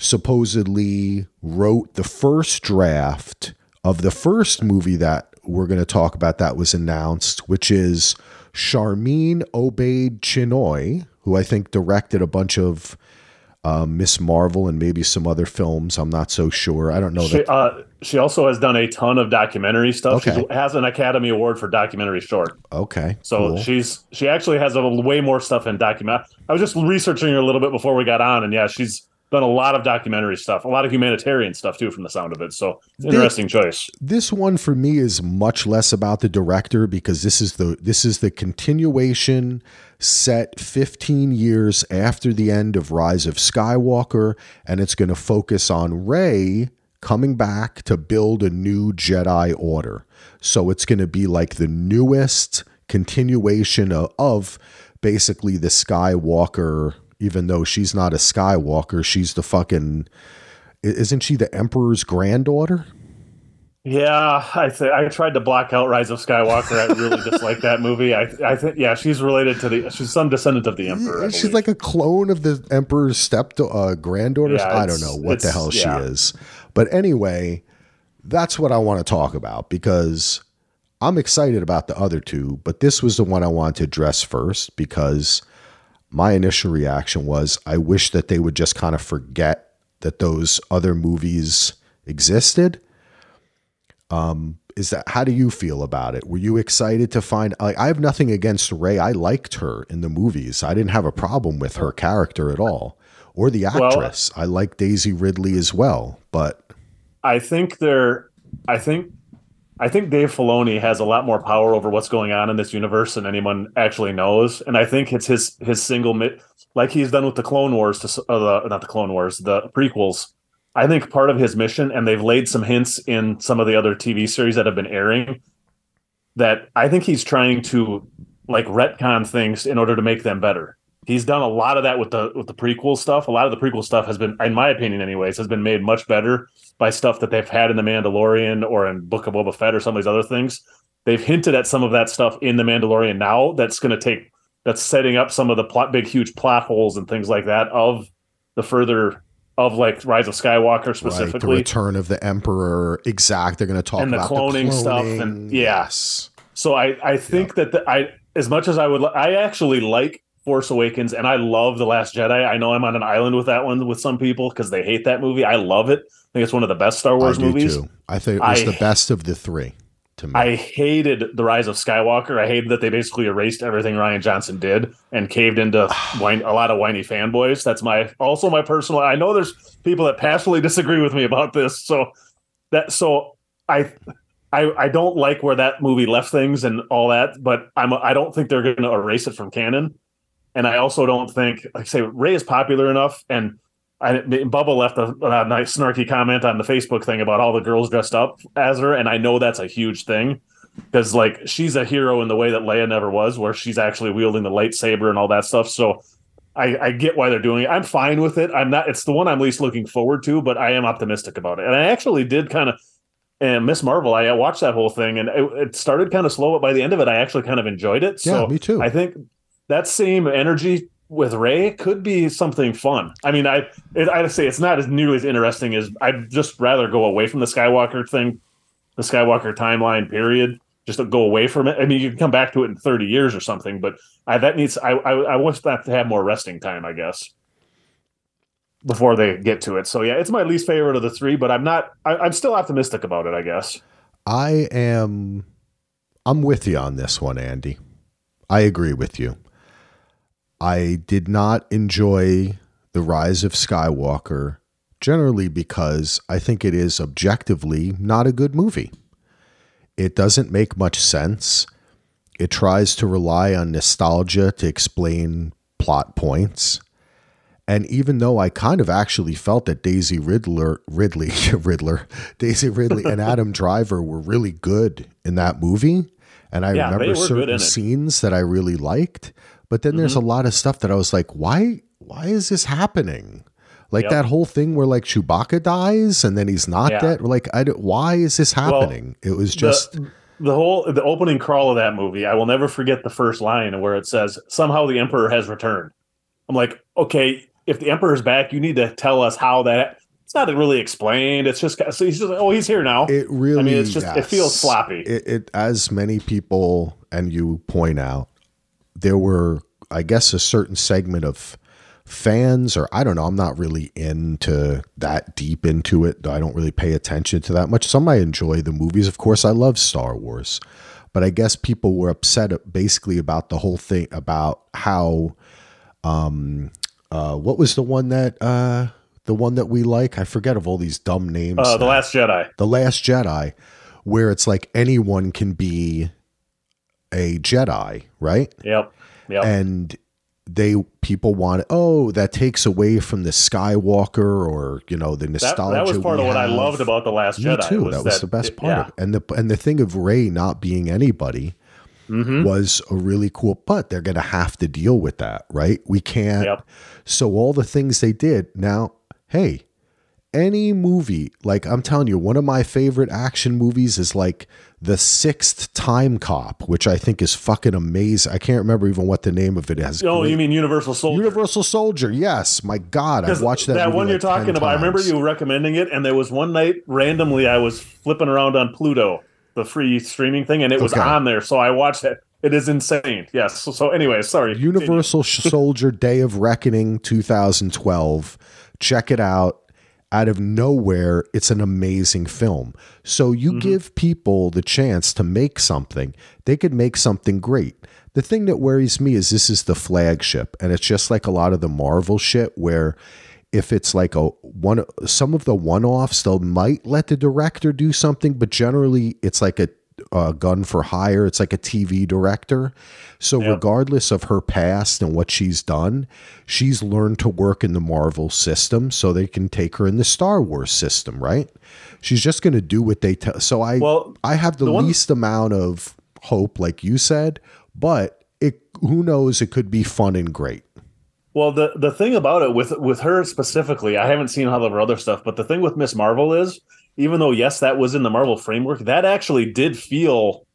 supposedly wrote the first draft of the first movie that we're going to talk about that was announced, which is Sharmeen Obaid Chinoy, who I think directed a bunch of um, Miss Marvel and maybe some other films. I'm not so sure. I don't know. She, that- uh, she also has done a ton of documentary stuff. Okay. She has an Academy Award for documentary short. Okay. So cool. she's she actually has a way more stuff in document. I was just researching her a little bit before we got on, and yeah, she's done a lot of documentary stuff, a lot of humanitarian stuff too, from the sound of it. So interesting this, choice. This one for me is much less about the director because this is the this is the continuation set 15 years after the end of Rise of Skywalker, and it's going to focus on Rey coming back to build a new Jedi Order. So it's going to be like the newest continuation of, of basically the Skywalker even though she's not a Skywalker, she's the fucking isn't she the Emperor's granddaughter? Yeah, I th- I tried to block out Rise of Skywalker. I really dislike that movie. I I think yeah, she's related to the she's some descendant of the Emperor. Yeah, she's like a clone of the Emperor's step uh, granddaughter. Yeah, I don't know what the hell she is, but anyway, that's what I want to talk about because I'm excited about the other two, but this was the one I wanted to address first because my initial reaction was I wish that they would just kind of forget that those other movies existed. Um, is that how do you feel about it? Were you excited to find? Like, I have nothing against Rey. I liked her in the movies. I didn't have a problem with her character at all, or the actress. Well, I like Daisy Ridley as well. But I think they're. I think I think Dave Filoni has a lot more power over what's going on in this universe than anyone actually knows, and I think it's his his single like he's done with the Clone Wars to uh, the not the Clone Wars, the prequels. I think part of his mission, and they've laid some hints in some of the other TV series that have been airing, that I think he's trying to like retcon things in order to make them better. He's done a lot of that with the with the prequel stuff. A lot of the prequel stuff has been, in my opinion, anyways, has been made much better by stuff that they've had in The Mandalorian or in Book of Boba Fett or some of these other things. They've hinted at some of that stuff in The Mandalorian now that's going to take that's setting up some of the plot, big huge plot holes and things like that of the further of like Rise of Skywalker specifically, right, the Return of the Emperor. Exact. They're going to talk and about the cloning, the cloning. stuff and yes. So I I think that the, I as much as I would I actually like Force Awakens, and I love The Last Jedi. I know I'm on an island with that one with some people because they hate that movie. I love it. I think it's one of the best Star Wars I movies. Too. I think it was I, the best of the three. To me. I hated the Rise of Skywalker. I hated that they basically erased everything Rian Johnson did and caved into whine, a lot of whiny fanboys. That's my also my personal. I know there's people that passionately disagree with me about this. So that so I I, I don't like where that movie left things and all that, but I'm I don't think they're going to erase it from canon. And I also don't think, like I say, Rey is popular enough. And I, Bubba left a, a, nice snarky comment on the Facebook thing about all the girls dressed up as her, and I know that's a huge thing. because like she's a hero in the way that Leia never was, where she's actually wielding the lightsaber and all that stuff. So I, I get why they're doing it. I'm fine with it. I'm not. It's the one I'm least looking forward to, but I am optimistic about it. And I actually did kind of. And Miss Marvel, I watched that whole thing, and it, it started kind of slow, but by the end of it, I actually kind of enjoyed it. Yeah, so me too. I think that same energy with Rey could be something fun. I mean, I I'd say it's not as nearly as interesting as I'd just rather go away from the Skywalker thing, the Skywalker timeline period. Just go away from it. I mean, you can come back to it in thirty years or something, but I, that needs. I, I I wish that to have more resting time. I guess before they get to it. So yeah, it's my least favorite of the three, but I'm not. I, I'm still optimistic about it. I guess. I am I'm with you on this one, Andy. I agree with you. I did not enjoy The Rise of Skywalker generally because I think it is objectively not a good movie. It doesn't make much sense. It tries to rely on nostalgia to explain plot points. And even though I kind of actually felt that Daisy Riddler, Ridley, Riddler, Daisy Ridley, and Adam Driver were really good in that movie, and I Yeah, remember were good in certain scenes that I really liked, but then there's a mm-hmm. lot of stuff that I was like, why? Why is this happening? Like Yep. that whole thing where like Chewbacca dies and then he's not Yeah. dead. Like, I why is this happening? it was just the, the whole the opening crawl of that movie. I will never forget the first line where it says, "Somehow the Emperor has returned." I'm like, okay, if the Emperor's back, you need to tell us how that. It's not really explained. It's just so he's just like, oh, he's here now. it really. I mean, it's just it feels sloppy. It, it as many people and you point out, there were, I guess, a certain segment of fans, or I don't know. I'm not really into that deep into it. I don't really pay attention to that much. Some I enjoy the movies. Of course, I love Star Wars, but I guess people were upset basically about the whole thing about how, um, uh, what was the one that uh, the one that we like? I forget of all these dumb names. uh, the now. Last Jedi. The Last Jedi, where it's like anyone can be a Jedi, right? Yep. Yep. And they people want oh that takes away from the Skywalker or you know the nostalgia. that was part of what I loved about the Last Me Jedi. too. that was the best part yeah. of it. And the and the thing of Rey not being anybody Mhm. was a really cool. But they're going to have to deal with that, right? We can't. Yep. So all the things they did now, hey, any movie like I'm telling you, one of my favorite action movies is like the Sixth Time Cop, which I think is fucking amazing. I can't remember even what the name of it is. Oh, Great- you mean Universal Soldier? Universal Soldier? Yes, my God, I've 'Cause watched that. movie one you're talking about. I remember you recommending it, and there was one night randomly I was flipping around on Pluto, the free streaming thing, and it was Okay. on there. So I watched it. It is insane. Yes. So, so anyway, sorry. Universal Soldier Day of Reckoning 2012. Check it out. Out of nowhere, it's an amazing film. So you mm-hmm. give people the chance to make something, they could make something great. The thing that worries me is this is the flagship, and it's just like a lot of the Marvel shit where if it's like a one some of the one-offs they'll might let the director do something but generally it's like a, a gun for hire. It's like a tv director. So regardless of her past and what she's done she's learned to work in the marvel system so they can take her in the star wars system right? She's just going to do what they tell so i Well, i have the, the one- least amount of hope like you said but it who knows it could be fun and great. Well, the the thing about it with with her specifically, I haven't seen all of her other stuff, but the thing with Miss Marvel is, even though yes, that was in the Marvel framework, that actually did feel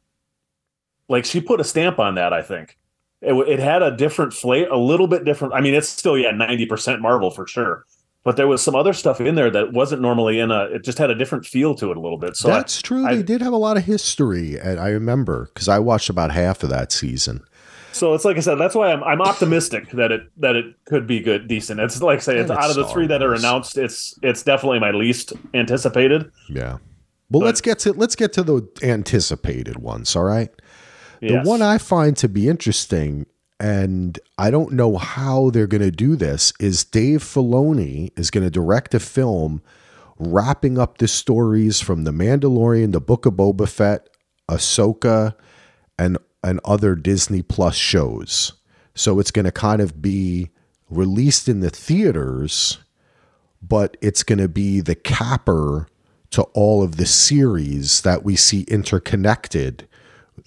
like she put a stamp on that. I think it it had a different flavor, a little bit different. I mean, it's still yeah, ninety percent Marvel for sure, but there was some other stuff in there that wasn't normally in a. It just had a different feel to it a little bit. So I- That's true. I- they did have a lot of history, and I remember because I watched about half of that season. So it's like I said, that's why I'm I'm optimistic that it that it could be good, decent. It's like I say, it's it's out of the Star three that are Wars. announced, it's it's definitely my least anticipated. Yeah. Well, But- let's get to let's get to the anticipated ones. All right. Yes. The one I find to be interesting, and I don't know how they're going to do this, is Dave Filoni is going to direct a film wrapping up the stories from The Mandalorian, The Book of Boba Fett, Ahsoka, and and other Disney Plus shows. So it's going to kind of be released in the theaters, but it's going to be the capper to all of the series that we see interconnected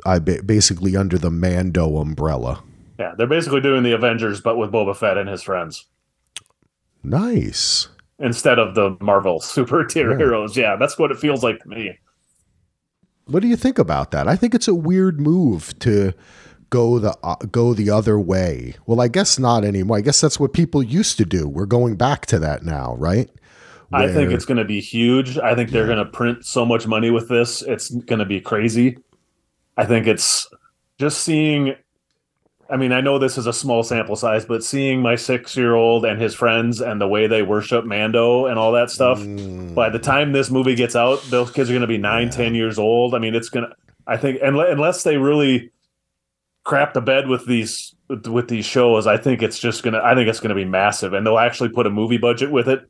uh, I basically under the Mando umbrella. Yeah, they're basically doing the Avengers, but with Boba Fett and his friends Nice. instead of the Marvel superheroes. Yeah, that's what it feels like to me. What do you think about that? I think it's a weird move to go the uh, go the other way. Well, I guess not anymore. I guess that's what people used to do. We're going back to that now, right? I think it's going to be huge. I think they're going to print so much money with this. It's going to be crazy. I think it's just seeing. I mean, I know this is a small sample size, but seeing my six year old and his friends and the way they worship Mando and all that stuff. Mm, By the time this movie gets out, those kids are going to be nine, Yeah. ten years old. I mean, it's going to. I think, unless they really crap the bed with these with these shows, I think it's just gonna. I think it's going to be massive, and they'll actually put a movie budget with it.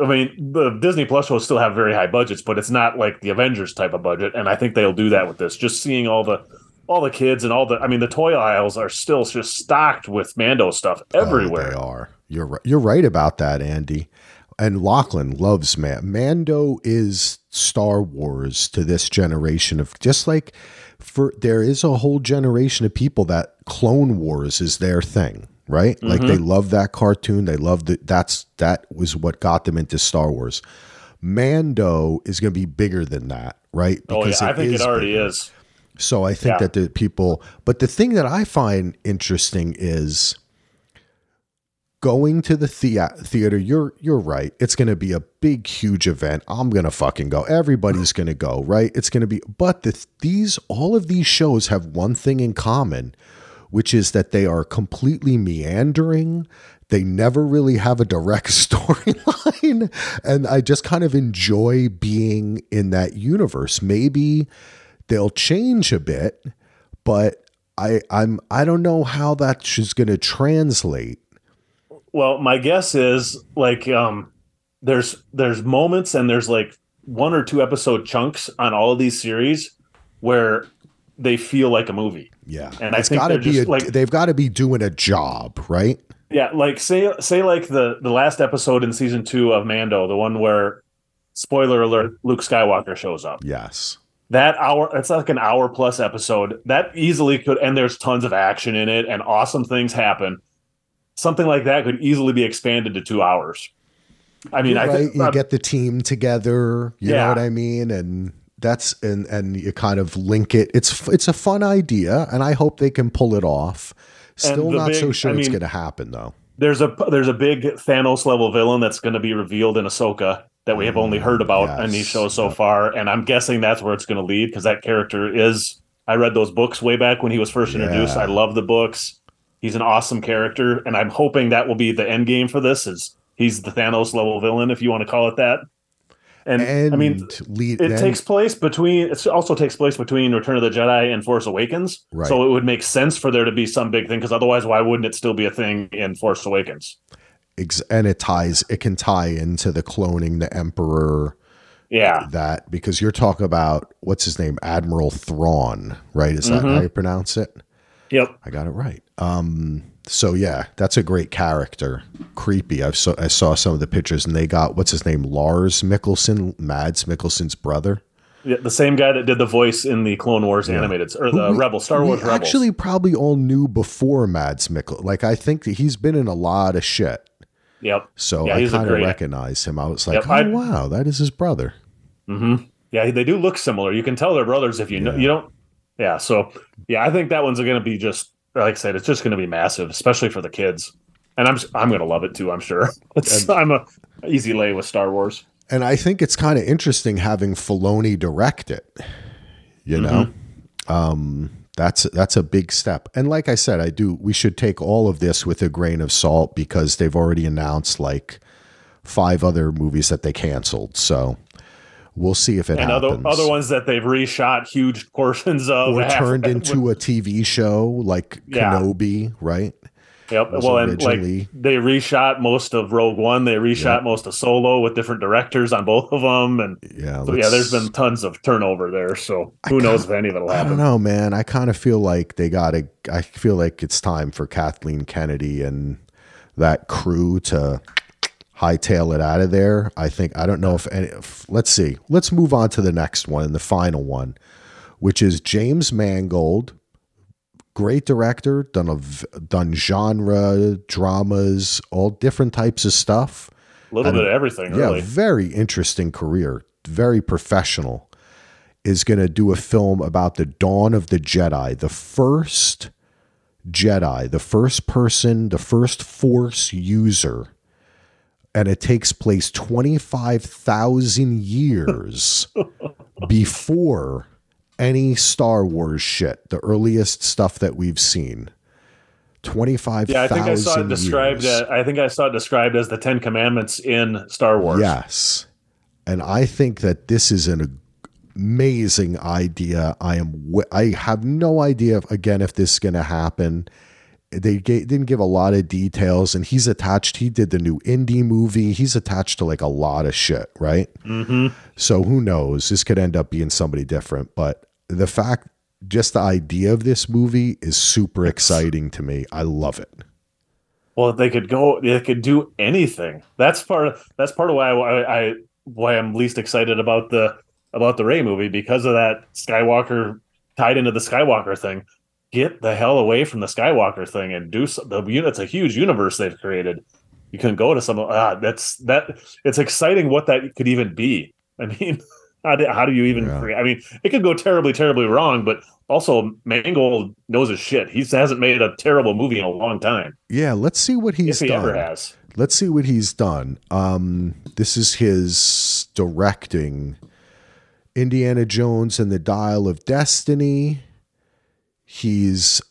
I mean, the Disney Plus shows still have very high budgets, but it's not like the Avengers type of budget, and I think they'll do that with this. Just seeing all the all the kids and all the, I mean, the toy aisles are still just stocked with Mando stuff oh, everywhere. they are. You're right. You're right about that, Andy. And Lachlan loves Man. Mando is Star Wars to this generation of just like for there is a whole generation of people that Clone Wars is their thing, right? Like mm-hmm. they love that cartoon. They love that. That's that was what got them into Star Wars. Mando is going to be bigger than that, right? oh yeah, I think it already bigger. is. So I think Yeah. that the people, but the thing that I find interesting is going to the thea- theater. You're you're right. It's going to be a big, huge event. I'm going to fucking go. Everybody's going to go. Right? It's going to be. But the, these all of these shows have one thing in common, which is that they are completely meandering. They never really have a direct storyline. And I just kind of enjoy being in that universe. Maybe they'll change a bit, but I I'm I don't know how that's going to translate. Well, my guess is like um there's there's moments and there's like one or two episode chunks on all of these series where they feel like a movie. Yeah, And I it's think got to they're be a, like- they've got to be doing a job, right? Yeah, like say say like the the last episode in season 2 of Mando, the one where spoiler alert Luke Skywalker shows up. Yes. That hour it's like an hour plus episode. That easily could and there's tons of action in it and awesome things happen. Something like that could easily be expanded to 2 hours. I mean, You're I right. think you get the team together. You know Yeah. what I mean, and that's and and you kind of link it. It's it's a fun idea, and I hope they can pull it off. Still not so sure I it's going to happen though. there's a there's a big Thanos level villain that's going to be revealed in Ahsoka that we have only heard about Yes. on these shows so far, and I'm guessing that's where it's going to lead because that character is. I read those books way back when he was first introduced. Yeah. I love the books. He's an awesome character, and I'm hoping that will be the end game for this. Is he's the Thanos level villain, if you want to call it that? And, And I mean, lead, it then- takes place between it also takes place between Return of the Jedi and Force Awakens. Right. So it would make sense for there to be some big thing because otherwise, why wouldn't it still be a thing in Force Awakens? Ex- and it ties. It can tie into the cloning the Emperor. Yeah. That because you're talking about what's his name, Admiral Thrawn, right? Is that Mhm. how you pronounce it? Yep. I got it right. Um, so yeah, that's a great character. Creepy. I saw I saw some of the pictures, and they got what's his name, Lars Mikkelsen, Mads Mikkelsen's brother. Yeah, the same guy that did the voice in the Clone Wars Yeah. animated or the we- Rebel Star Wars Rebels. actually probably all knew before Mads Mikkel. Like I think that he's been in a lot of shit. Yep. So Yeah, I kind of recognize him. I was like, Yep, oh I- wow, that is his brother. Mm-hmm. Yeah, they do look similar. You can tell they're brothers if you know you don't. Yeah. So yeah, I think that one's going to be just like I said. It's just going to be massive, especially for the kids. And I'm I'm going to love it too. I'm sure. It's, I'm a easy lay with Star Wars. And I think it's kind of interesting having Filoni direct it. You know, um, that's that's a big step. And like I said, I do. We should take all of this with a grain of salt because they've already announced like five other movies that they canceled. So we'll see if it And happens. other other ones that they've reshot huge portions of or turned into a TV show like Yeah. Kenobi, right? Yep. Well, and like they reshot most of Rogue One. They reshot Yeah. most of Solo with different directors on both of them, and Yeah. so yeah, there's been tons of turnover there. So who knows if any of it'll happen? I don't know, man. I kind of feel like they got to. I feel like it's time for Kathleen Kennedy and that crew to hightail it out of there. I think I don't know if any. If, let's see. Let's move on to the next one, the final one, which is James Mangold, great director, done a done genre dramas, all different types of stuff. A little And- bit of everything, Yeah, really. very interesting career, very professional. Is going to do a film about the dawn of the Jedi, the first Jedi, the first person, the first Force user. And it takes place 25,000 years before any Star Wars shit, the earliest stuff that we've seen. 25 Yeah, I think I saw it described. years. As, I think I saw it described as the Ten Commandments in Star Wars. Yes. And I think that this is an amazing idea. I am I have no idea if, again if this is going to happen. They ga- didn't give a lot of details and he's attached he did the new indie movie. He's attached to like a lot of shit, right? hmm So who knows? This could end up being somebody different, but the fact just the idea of this movie is super exciting to me. I love it. Well, they could go. They could do anything. That's part. Of, that's part of why I, I why I'm least excited about the about the Rey movie because of that Skywalker tied into the Skywalker thing. Get the hell away from the Skywalker thing and do some, the unit's a huge universe they've created. You can go to some. Ah, that's that. It's exciting what that could even be. I mean, how do, how do you even Yeah. create? I mean, it could go terribly, terribly wrong. But also, Mangold knows his shit. He hasn't made a terrible movie in a long time. Yeah, let's see what he's if he done. ever has. let's see what he's done. Um, this is his directing Indiana Jones and the Dial of Destiny. He's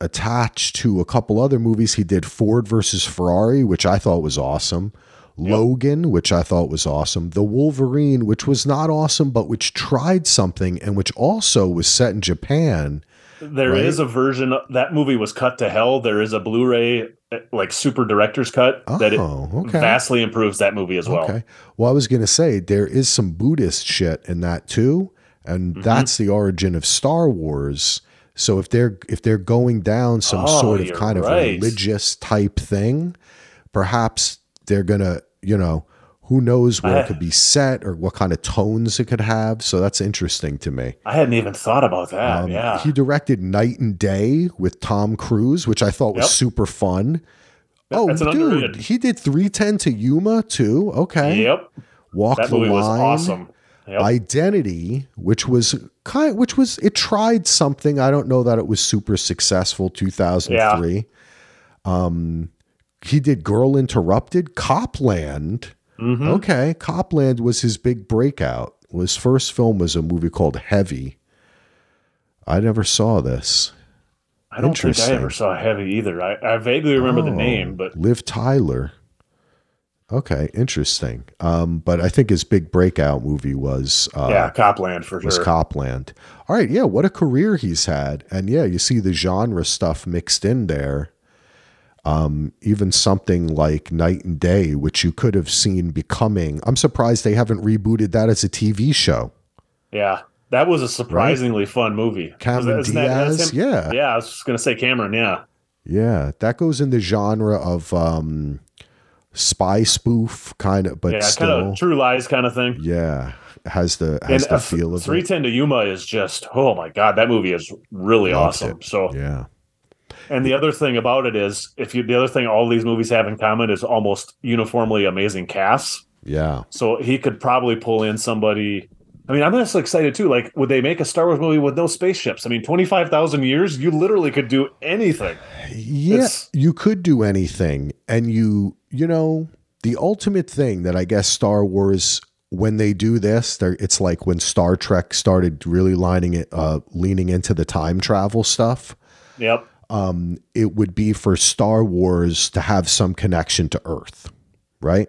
attached to a couple other movies. He did Ford versus Ferrari, which I thought was awesome. Logan, which I thought was awesome. The Wolverine, which was not awesome, but which tried something and which also was set in Japan. There is Right? a version that movie was cut to hell. There is a Blu-ray eh, like super director's cut that it Oh, okay. vastly improves that movie as well. Okay. Well, I was going to say there is some Buddhist shit in that too, and Mm-hmm. that's the origin of Star Wars. So if they're if they're going down some Oh, sort of kind of religious type thing, perhaps they're gonna, you know, who knows where I- it could be set or what kind of tones it could have. So that's interesting to me. I hadn't even thought about that. Um, yeah. He directed Knight and Day with Tom Cruise, which I thought was Yep. super fun. oh, dude, underrated. he did 310 to Yuma too. Okay. Yep. Walk That the movie was Line. awesome. Yep. Identity, which was kind, which was it tried something. I don't know that it was super successful. Two thousand three. Um, he did Girl Interrupted, Copland. Mhm. Okay, Copland was his big breakout. His first film was a movie called Heavy. I never saw this. I don't think I ever saw Heavy either. I, I vaguely remember the Oh, name, but Liv Tyler. Okay, interesting. Um, but I think his big breakout movie was uh, yeah, Copland for was sure. Copland. All right, yeah, what a career he's had. And yeah, you see the genre stuff mixed in there. Um, even something like Knight and Day, which you could have seen becoming. I'm surprised they haven't rebooted that as a TV show. yeah, that was a surprisingly fun movie. Cameron that- Diaz, him? yeah. yeah. I was just gonna say Cameron. Yeah, Yeah, that goes in the genre of um, spy spoof kind of, but yeah, kind still, of True Lies kind of thing. yeah, has the has and the uh, feel of Three it. Ten to Yuma is just oh my god, that movie is really Loved awesome. it. So, Yeah, and the other thing about it is, if you the other thing all these movies have in common is almost uniformly amazing casts. yeah. So he could probably pull in somebody. I mean, I'm just excited too. Like, would they make a Star Wars movie with no spaceships? I mean, twenty five thousand years, you literally could do anything. Yeah, you could do anything. And you, you know, the ultimate thing that I guess Star Wars, when they do this, it's like when Star Trek started really lining it, uh, leaning into the time travel stuff. Yep. Um, it would be for Star Wars to have some connection to Earth, right?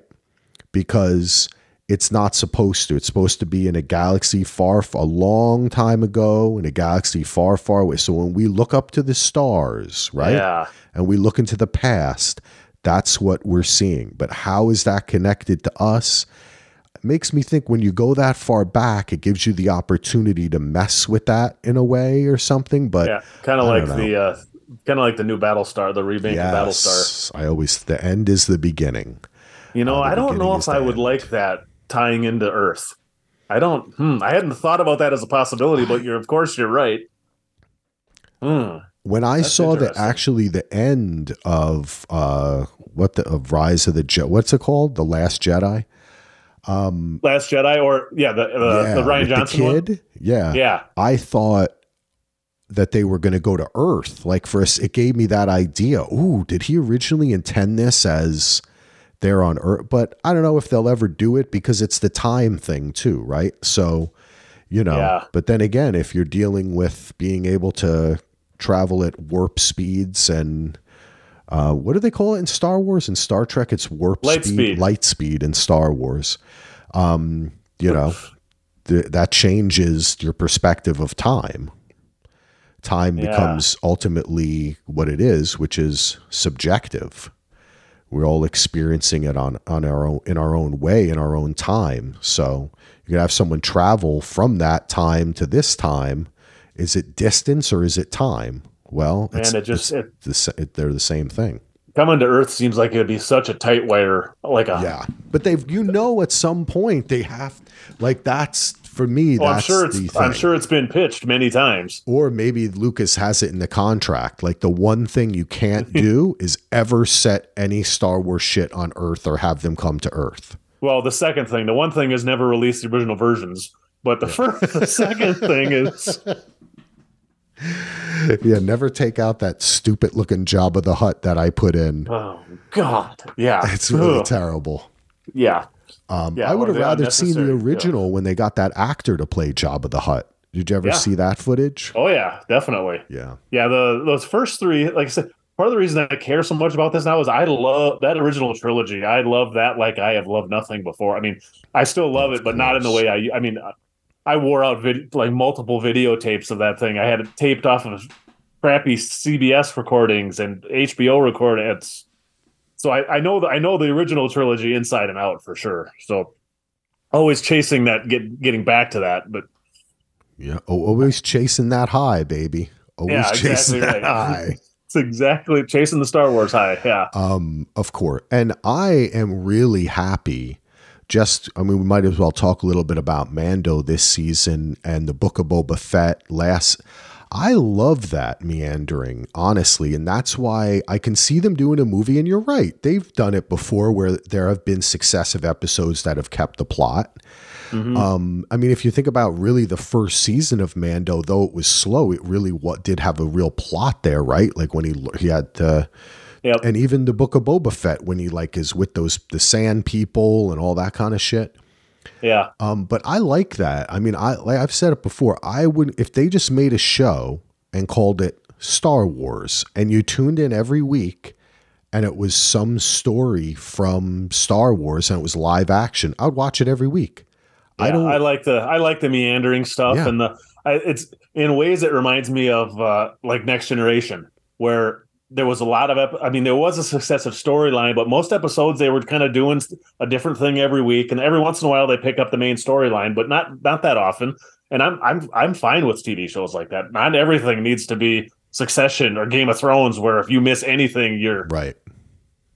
Because it's not supposed to. It's supposed to be in a galaxy far, a long time ago, in a galaxy far, far away. So when we look up to the stars, right? Yeah. and we look into the past, that's what we're seeing. But how is that connected to us? It makes me think when you go that far back, it gives you the opportunity to mess with that in a way or something. But Yeah. Kind of like the uh kind of like the new Battlestar, the remake of Battlestar. yes, I always the end is the beginning. You know, Uh, I don't know if I would end. like that tying into Earth. I don't. Hmm, I hadn't thought about that as a possibility, but you're of course you're right. Hmm. When I saw the interesting. actually the end of uh what the of Rise of the Je- what's it called? The Last Jedi. Um Last Jedi, or yeah, the the, yeah, the Rian Johnson one. kid. Yeah. Yeah, I thought that they were going to go to Earth. Like for us, it gave me that idea. Ooh, did he originally intend this as they're on Earth? But I don't know if they'll ever do it because it's the time thing too, right? So, you know. Yeah. But then again, if you're dealing with being able to travel at warp speeds and uh, what do they call it in Star Wars? In Star Trek, it's warp Light speed. light speed in Star Wars. Um, you know, th- that changes your perspective of time. Time Yeah. becomes ultimately what it is, which is subjective. We're all experiencing it on, on our own in our own way in our own time. So you can have someone travel from that time to this time. Is it distance or is it time? Well, it's, and it just it, the, they're the same thing. coming to Earth seems like it would be such a tight wire, like a. Yeah, but they've you know at some point they have like that's for me. Oh, I'm that's sure the it's. thing. I'm sure it's been pitched many times. Or maybe Lucas has it in the contract. Like the one thing you can't do is ever set any Star Wars shit on Earth or have them come to Earth. Well, the second thing, the one thing is never release the original versions, but the first, the second thing is Yeah, never take out that stupid looking Jabba the Hutt that I put in. oh god, yeah, It's really Ugh. terrible. yeah. Um, Yeah, I would have rather seen the unnecessary, yeah. original when they got that actor to play Jabba the Hutt. Did you ever Yeah. see that footage? Oh yeah, definitely. Yeah. Yeah, the those first three, like I said, part of the reason I care so much about this now is I love that original trilogy. I love that like I have loved nothing before. I mean, I still love Of it, but not in the way I. I mean, I wore out vid- like multiple videotapes of that thing. I had it taped off of crappy CBS recordings and HBO recordings. So I, I know that I know the original trilogy inside and out for sure. So always chasing that, get getting back to that, but Yeah. Oh, always chasing that high, baby. Always Yeah, chasing exactly that right. high. it's exactly chasing the Star Wars high. Yeah. Um, of course. And I am really happy. Just, I mean, we might as well talk a little bit about Mando this season and the Book of Boba Fett last. I love that meandering, honestly. And that's why I can see them doing a movie. And you're right. They've done it before where there have been successive episodes that have kept the plot. Mhm. Um, I mean, if you think about really the first season of Mando, though it was slow, it really what did have a real plot there, right? Like when he he had uh, Yep. and even the Book of Boba Fett when he like is with those the Sand People and all that kind of shit. Yeah. Um, but I like that. I mean, I like I've said it before. I would if they just made a show and called it Star Wars, and you tuned in every week, and it was some story from Star Wars, and it was live action. I'd watch it every week. I don't. I like the I like the meandering stuff Yeah. and the I, it's in ways it reminds me of uh, like Next Generation where there was a lot of ep- I mean there was a successive storyline but most episodes they were kind of doing a different thing every week and every once in a while they pick up the main storyline but not not that often and I'm I'm I'm fine with TV shows like that not everything needs to be Succession or Game of Thrones where if you miss anything you're right.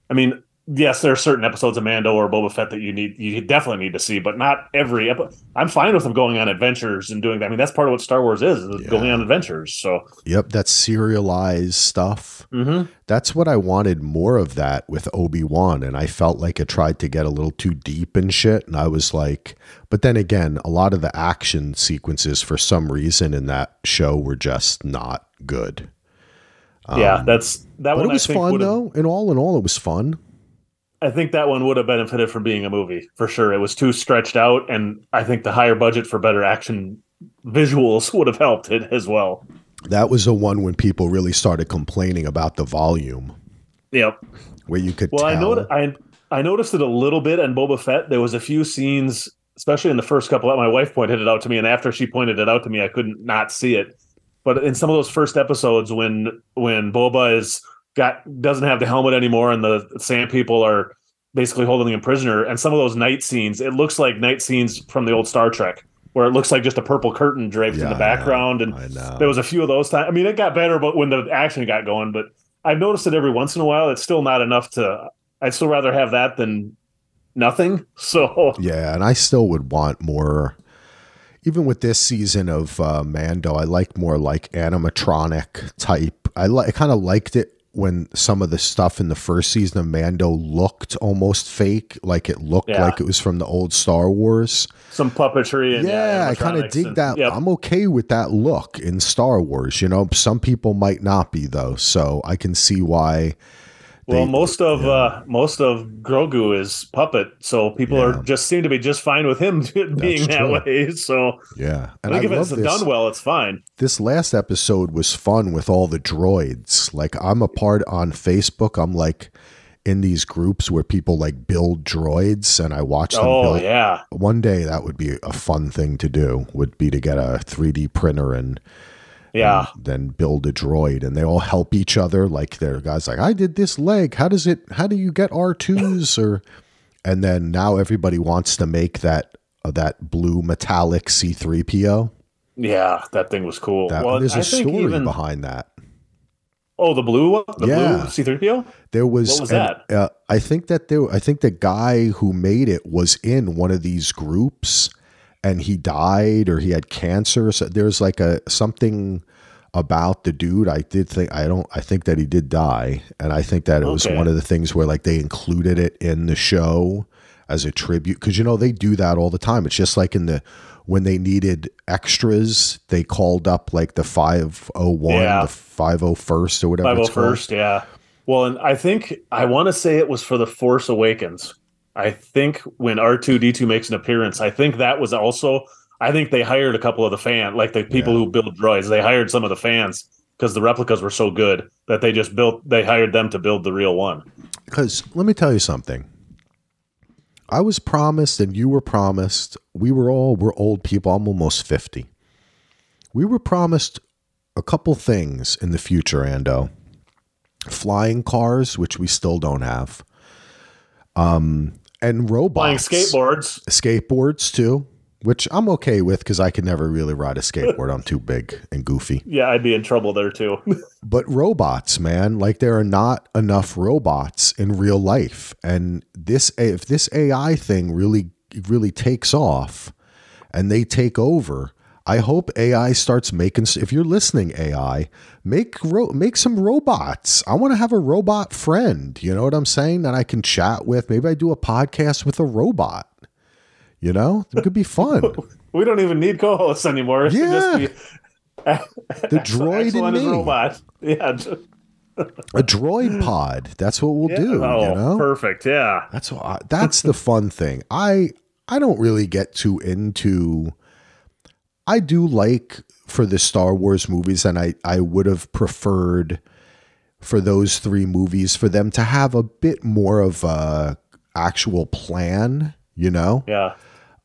I mean, yes, there are certain episodes of Mando or Boba Fett that you need, you definitely need to see, but not every. Epi- I'm fine with them going on adventures and doing that. I mean, that's part of what Star Wars is, is Yeah. going on adventures. So, Yep, that serialized stuff. mhm. That's what I wanted more of that with Obi Wan, and I felt like it tried to get a little too deep and shit. And I was like, but then again, a lot of the action sequences for some reason in that show were just not good. yeah, Um, that's that but it was fun though. In all in all, it was fun. I think that one would have benefited from being a movie for sure. It was too stretched out, and I think the higher budget for better action visuals would have helped it as well. That was the one when people really started complaining about the volume, Yep. where you could Well, I tell. noticed I I noticed it a little bit in Boba Fett. There was a few scenes, especially in the first couple. That my wife pointed it out to me, and after she pointed it out to me, I couldn't not see it. But in some of those first episodes, when when Boba is got doesn't have the helmet anymore, and the Sand People are basically holding him prisoner, and some of those night scenes, it looks like night scenes from the old Star Trek, where it looks like just a purple curtain draped Yeah, in the background, and there was a few of those times. I mean, it got better, but when the action got going, but I've noticed it every once in a while. It's still not enough to. I'd still rather have that than nothing. So Yeah, and I still would want more. even with this season of uh, Mando, I like more like animatronic type. I li- I kind of liked it when some of the stuff in the first season of Mando looked almost fake, like it looked Yeah. like it was from the old Star Wars. Some puppetry and yeah, uh, I kind of dig and- that. Yep. I'm okay with that look in Star Wars. You know, some people might not be though, so I can see why. Well, they- most of yeah. uh, most of Grogu is puppet, so people Yeah. are just seem to be just fine with him being that true. way. So Yeah, and I, think if love it's this. done well, it's fine. this last episode was fun with all the droids. Like I'm a part on Facebook. I'm like in these groups where people like build droids, and I watch them Oh build. yeah, One day that would be a fun thing to do. Would be to get a 3D printer and yeah. then build a droid, and they all help each other. Like their guys like I did this leg. How does it? How do you get R twos or? And then now everybody wants to make that uh, that blue metallic C three PO. Yeah, that thing was cool. That well, there's a I think story even- behind that. Oh, the blue one, the Yeah. blue C three PO. There was, What was an- Uh, I think that there. I think the guy who made it was in one of these groups, and he died or he had cancer. So there's like a something about the dude. I did think I don't. I think that he did die, and I think that it was one of the things where like they included it in the show as a tribute because you know they do that all the time. It's just like in the when they needed extras, they called up like the five oh one, the five oh first or whatever. Five oh first, yeah. Well, and I think I want to say it was for the Force Awakens. I think when R two D two makes an appearance, I think that was also. I think they hired a couple of the fan, like the people Yeah. who build droids. They hired some of the fans because the replicas were so good that they just built. They hired them to build the real one. Because let me tell you something. I was promised, and you were promised. We were all we're old people. I'm almost fifty. We were promised a couple things in the future, Ando. Flying cars, which we still don't have. Um, and robots, skateboards. skateboards too, which I'm okay with because I can never really ride a skateboard. I'm too big and goofy. Yeah, I'd be in trouble there too. but robots man like there are not enough robots in real life and this if this ai thing really really takes off and they take over i hope ai starts making if you're listening ai make ro- make some robots i want to have a robot friend you know what i'm saying that i can chat with maybe i do a podcast with a robot you know it could be fun we don't even need co-hosts anymore. It Yeah. just be the droid in as me robot. Yeah. a droid pod that's what we'll do oh, you know perfect. Yeah. That's what I, that's the fun thing. I I don't really get too into. I do like for the Star Wars movies, and I I would have preferred for those three movies for them to have a bit more of a actual plan. You know, Yeah.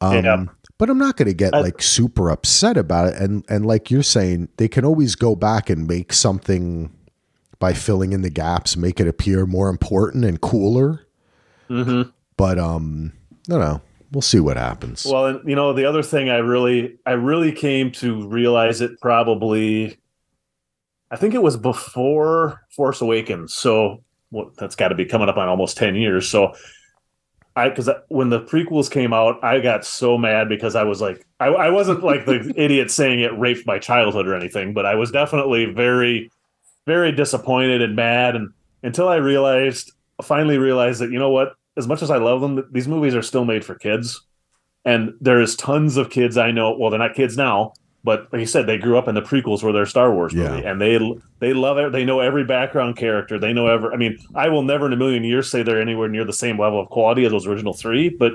um, Yeah. But I'm not going to get I- like super upset about it. And and like you're saying, they can always go back and make something by filling in the gaps, make it appear more important and cooler. Mm-hmm. But um, no, no, we'll see what happens. Well, and you know, the other thing I really, I really came to realize it probably, I think it was before Force Awakens. So well, that's got to be coming up on almost 10 years. So I, because when the prequels came out, I got so mad because I was like, I, I wasn't like the idiot saying it raped my childhood or anything, but I was definitely very, very disappointed and mad. And until I realized, finally realized that, you know what, as much as I love them, these movies are still made for kids. And there's tons of kids I know. Well, they're not kids now, but like you said, they grew up in the prequels were their Star Wars movie, Yeah. and they they love it. They know every background character. They know every. I mean, I will never in a million years say they're anywhere near the same level of quality as those original three, but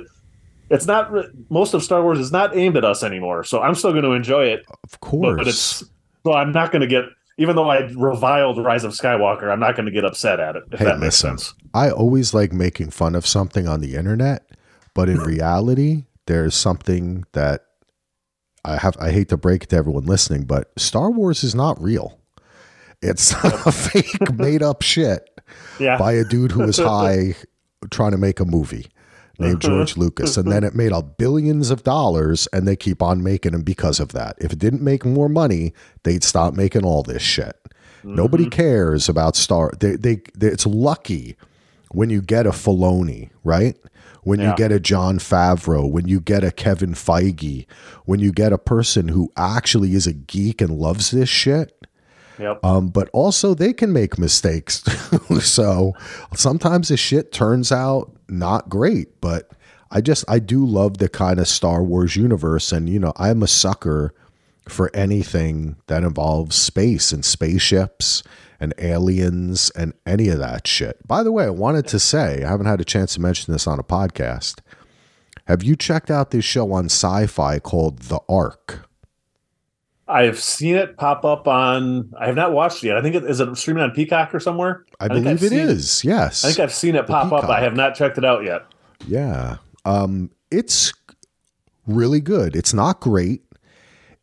it's not. Most of Star Wars is not aimed at us anymore, so I'm still going to enjoy it. of course. but it's so I'm not going to get. Even though I reviled Rise of Skywalker, I'm not going to get upset at it. If Hey, that makes listen. sense. I always like making fun of something on the internet, but in reality, there's something that I have. I hate to break it to everyone listening, but Star Wars is not real. It's a fake, made up shit Yeah. by a dude who was high trying to make a movie named George Lucas. And then it made a billions of dollars and they keep on making them because of that. If it didn't make more money, they'd stop making all this shit. Nobody cares about Star. They, they, they, it's lucky when you get a Filoni, right? When you get a Jon Favreau, when you get a Kevin Feige, when you get a person who actually is a geek and loves this shit, Yep. um, but also they can make mistakes. so sometimes the shit turns out not great, but I just I do love the kind of Star Wars universe, and you know I'm a sucker for anything that involves space and spaceships and aliens and any of that shit. By the way, I wanted to say I haven't had a chance to mention this on a podcast. Have you checked out this show on Syfy called The Ark? I've seen it pop up on. I have not watched it yet. I think it is it streaming on Peacock or somewhere. I, think believe it is. Yes. I think I've seen it The pop up. I have not checked it out yet. Yeah. Um, it's really good. It's not great.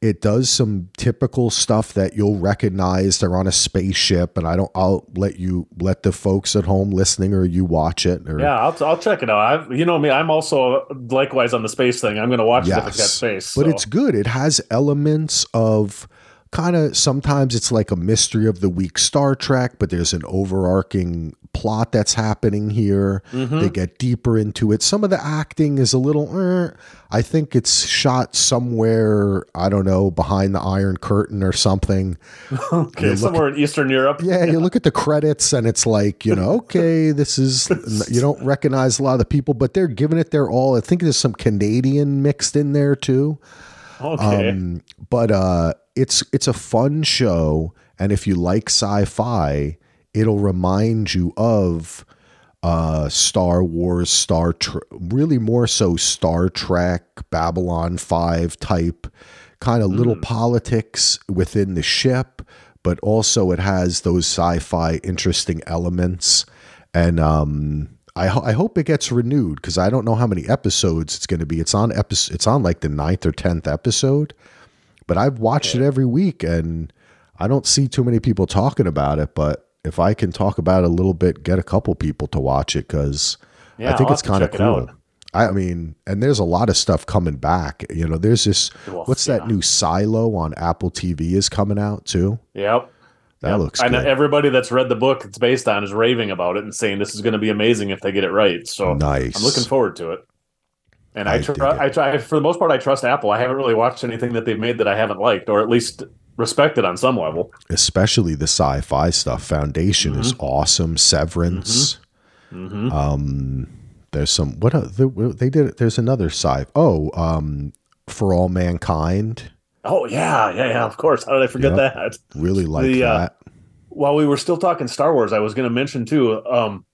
It does some typical stuff that you'll recognize. They're on a spaceship, and I don't. I'll let you let the folks at home listening or you watch it. Or, Yeah, I'll, I'll check it out. I've, you know me, I'm also likewise on the space thing. I'm going to watch it if it's got Yes. space. but so. it's good. It has elements of kind of sometimes it's like a mystery of the week Star Trek, but there's an overarching plot that's happening here. Mm-hmm. They get deeper into it. Some of the acting is a little. eh. I think it's shot somewhere. I don't know behind the Iron Curtain or something. okay, somewhere in Eastern Europe. Yeah, you look at the credits and it's like, you know, okay, this is you don't recognize a lot of the people, but they're giving it their all. I think there's some Canadian mixed in there too. Okay. Um, but uh, it's it's a fun show, and if you like sci-fi, it'll remind you of uh, Star Wars, Star Trek, really more so Star Trek, Babylon Five type kind of little politics within the ship, but also it has those sci-fi interesting elements, and um. I, ho- I hope it gets renewed because I don't know how many episodes it's going to be. It's on episode. It's on like the ninth or tenth episode, but I've watched it every week and I don't see too many people talking about it. But if I can talk about it a little bit, get a couple people to watch it because Yeah, I think I'll it's kind of it cool. I mean, and there's a lot of stuff coming back. You know, there's this. Well, what's that new Silo on Apple TV is coming out too. Yep. That Yep. looks I know good. everybody that's read the book it's based on is raving about it and saying this is going to be amazing if they get it right. So nice. I'm looking forward to it. And I, I tr- dig. I try for the most part I trust Apple. I haven't really watched anything that they've made that I haven't liked or at least respected on some level. especially the sci-fi stuff. Foundation is Mm-hmm. awesome. Severance. Mhm. Um, there's some what uh, the, they did. There's another sci. Fi oh, um, for all mankind. Oh yeah, yeah, yeah. Of course. How did I forget Yep. that? Really like The, uh, that. While we were still talking Star Wars, I was going to mention too. Um,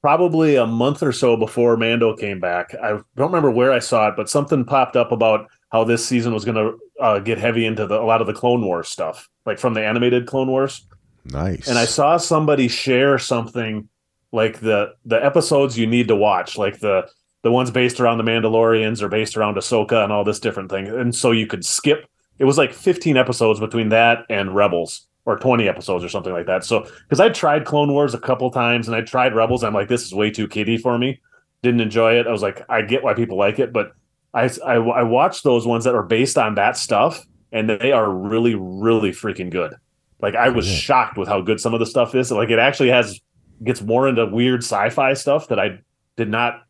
probably a month or so before Mando came back, I don't remember where I saw it, but something popped up about how this season was going to uh, get heavy into the, a lot of the Clone Wars stuff, like from the animated Clone Wars. Nice. and I saw somebody share something like the the episodes you need to watch, like the the ones based around the Mandalorians or based around Ahsoka and all this different thing. And so you could skip. It was like 15 episodes between that and Rebels, or 20 episodes or something like that. So because I tried Clone Wars a couple times and I tried Rebels, I'm like, this is way too kiddie for me. Didn't enjoy it. I was like, I get why people like it, but I I, I watched those ones that are based on that stuff, and they are really really freaking good. Like I was shocked with how good some of the stuff is. Like it actually has gets more into weird sci-fi stuff that I did not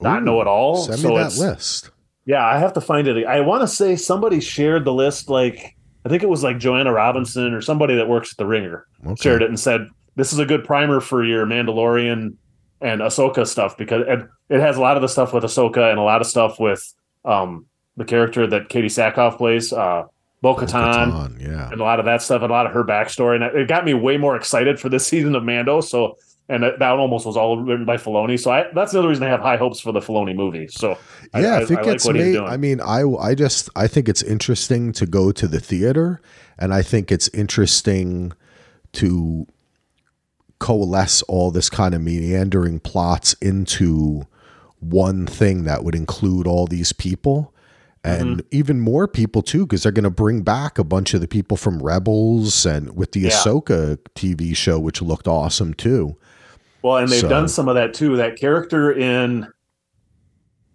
not Ooh, know at all. Send so me that it's list. Yeah, I have to find it. I want to say somebody shared the list. Like I think it was like Joanna Robinson or somebody that works at the Ringer Okay. shared it and said this is a good primer for your Mandalorian and Ahsoka stuff because it, it has a lot of the stuff with Ahsoka and a lot of stuff with um the character that Katee Sackhoff plays, uh, Bo-Katan Bo-Katan, yeah. and a lot of that stuff, and a lot of her backstory, and it got me way more excited for this season of Mando. So, and that that almost was all written by Filoni. So I, that's the other reason I have high hopes for the Filoni movie. So yeah, I, if it I gets like made. I mean, I I just I think it's interesting to go to the theater, and I think it's interesting to coalesce all this kind of meandering plots into one thing that would include all these people and Mm-hmm. even more people too because they're going to bring back a bunch of the people from rebels and with the Yeah. ahsoka tv show which looked awesome too well, and they've so- done some of that too. That character in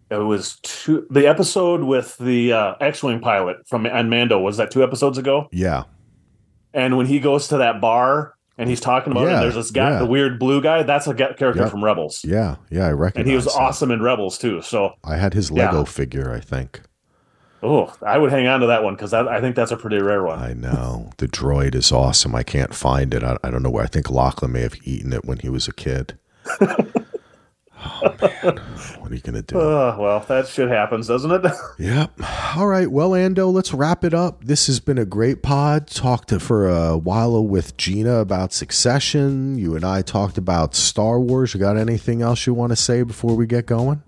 it was two the episode with the uh, X-wing pilot from and Mando was that two episodes ago, yeah and when he goes to that bar and he's talking about it. Yeah, And there's this guy, yeah. the weird blue guy. That's a character Yep. from Rebels, Yeah, yeah, I recognize. and he was that. awesome in Rebels too. So, I had his Yeah. Lego figure. I think. Oh, I would hang on to that one because I think that's a pretty rare one. I know the droid is awesome. I can't find it. I, I don't know where. I think Lachlan may have eaten it when he was a kid. oh man, what are you gonna do? Uh, well, that shit happens, doesn't it? Yep. All right. Well, Ando, let's wrap it up. This has been a great pod. Talked to, for a while with Gina about Succession. You and I talked about Star Wars. You got anything else you want to say before we get going?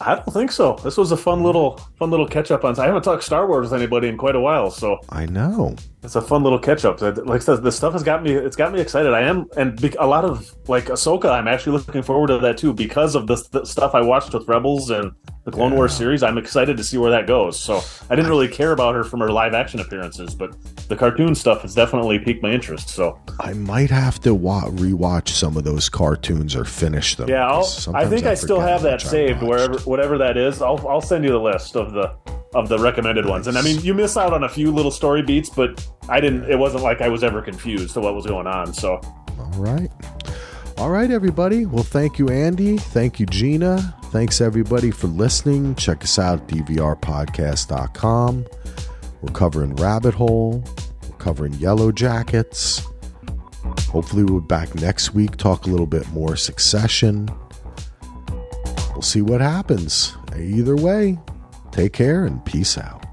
I don't think so. This was a fun hmm. little, fun little catch up on. I haven't talked Star Wars with anybody in quite a while, so I know. it's a fun little catch up. Like I said, this stuff has got me. It's got me excited. I am, and a lot of like Ahsoka. I'm actually looking forward to that too because of the, the stuff I watched with Rebels and the Clone Wars series. I'm excited to see where that goes. So I didn't really care about her from her live action appearances, but the cartoon stuff has definitely piqued my interest. So I might have to wa- rewatch some of those cartoons or finish them. yeah, I think I, still have that saved wherever whatever that is. I'll I'll send you the list of the of the recommended ones. And I mean, you miss out on a few little story beats, but I didn't. It wasn't like I was ever confused to what was going on. So All right. All right, everybody. Well, thank you, Andy. Thank you, Gina. Thanks, everybody, for listening. Check us out at dvrpodcast.com. We're covering Rabbit Hole, we're covering Yellow Jackets. Hopefully, we'll be back next week, talk a little bit more succession. We'll see what happens. Either way, take care and peace out.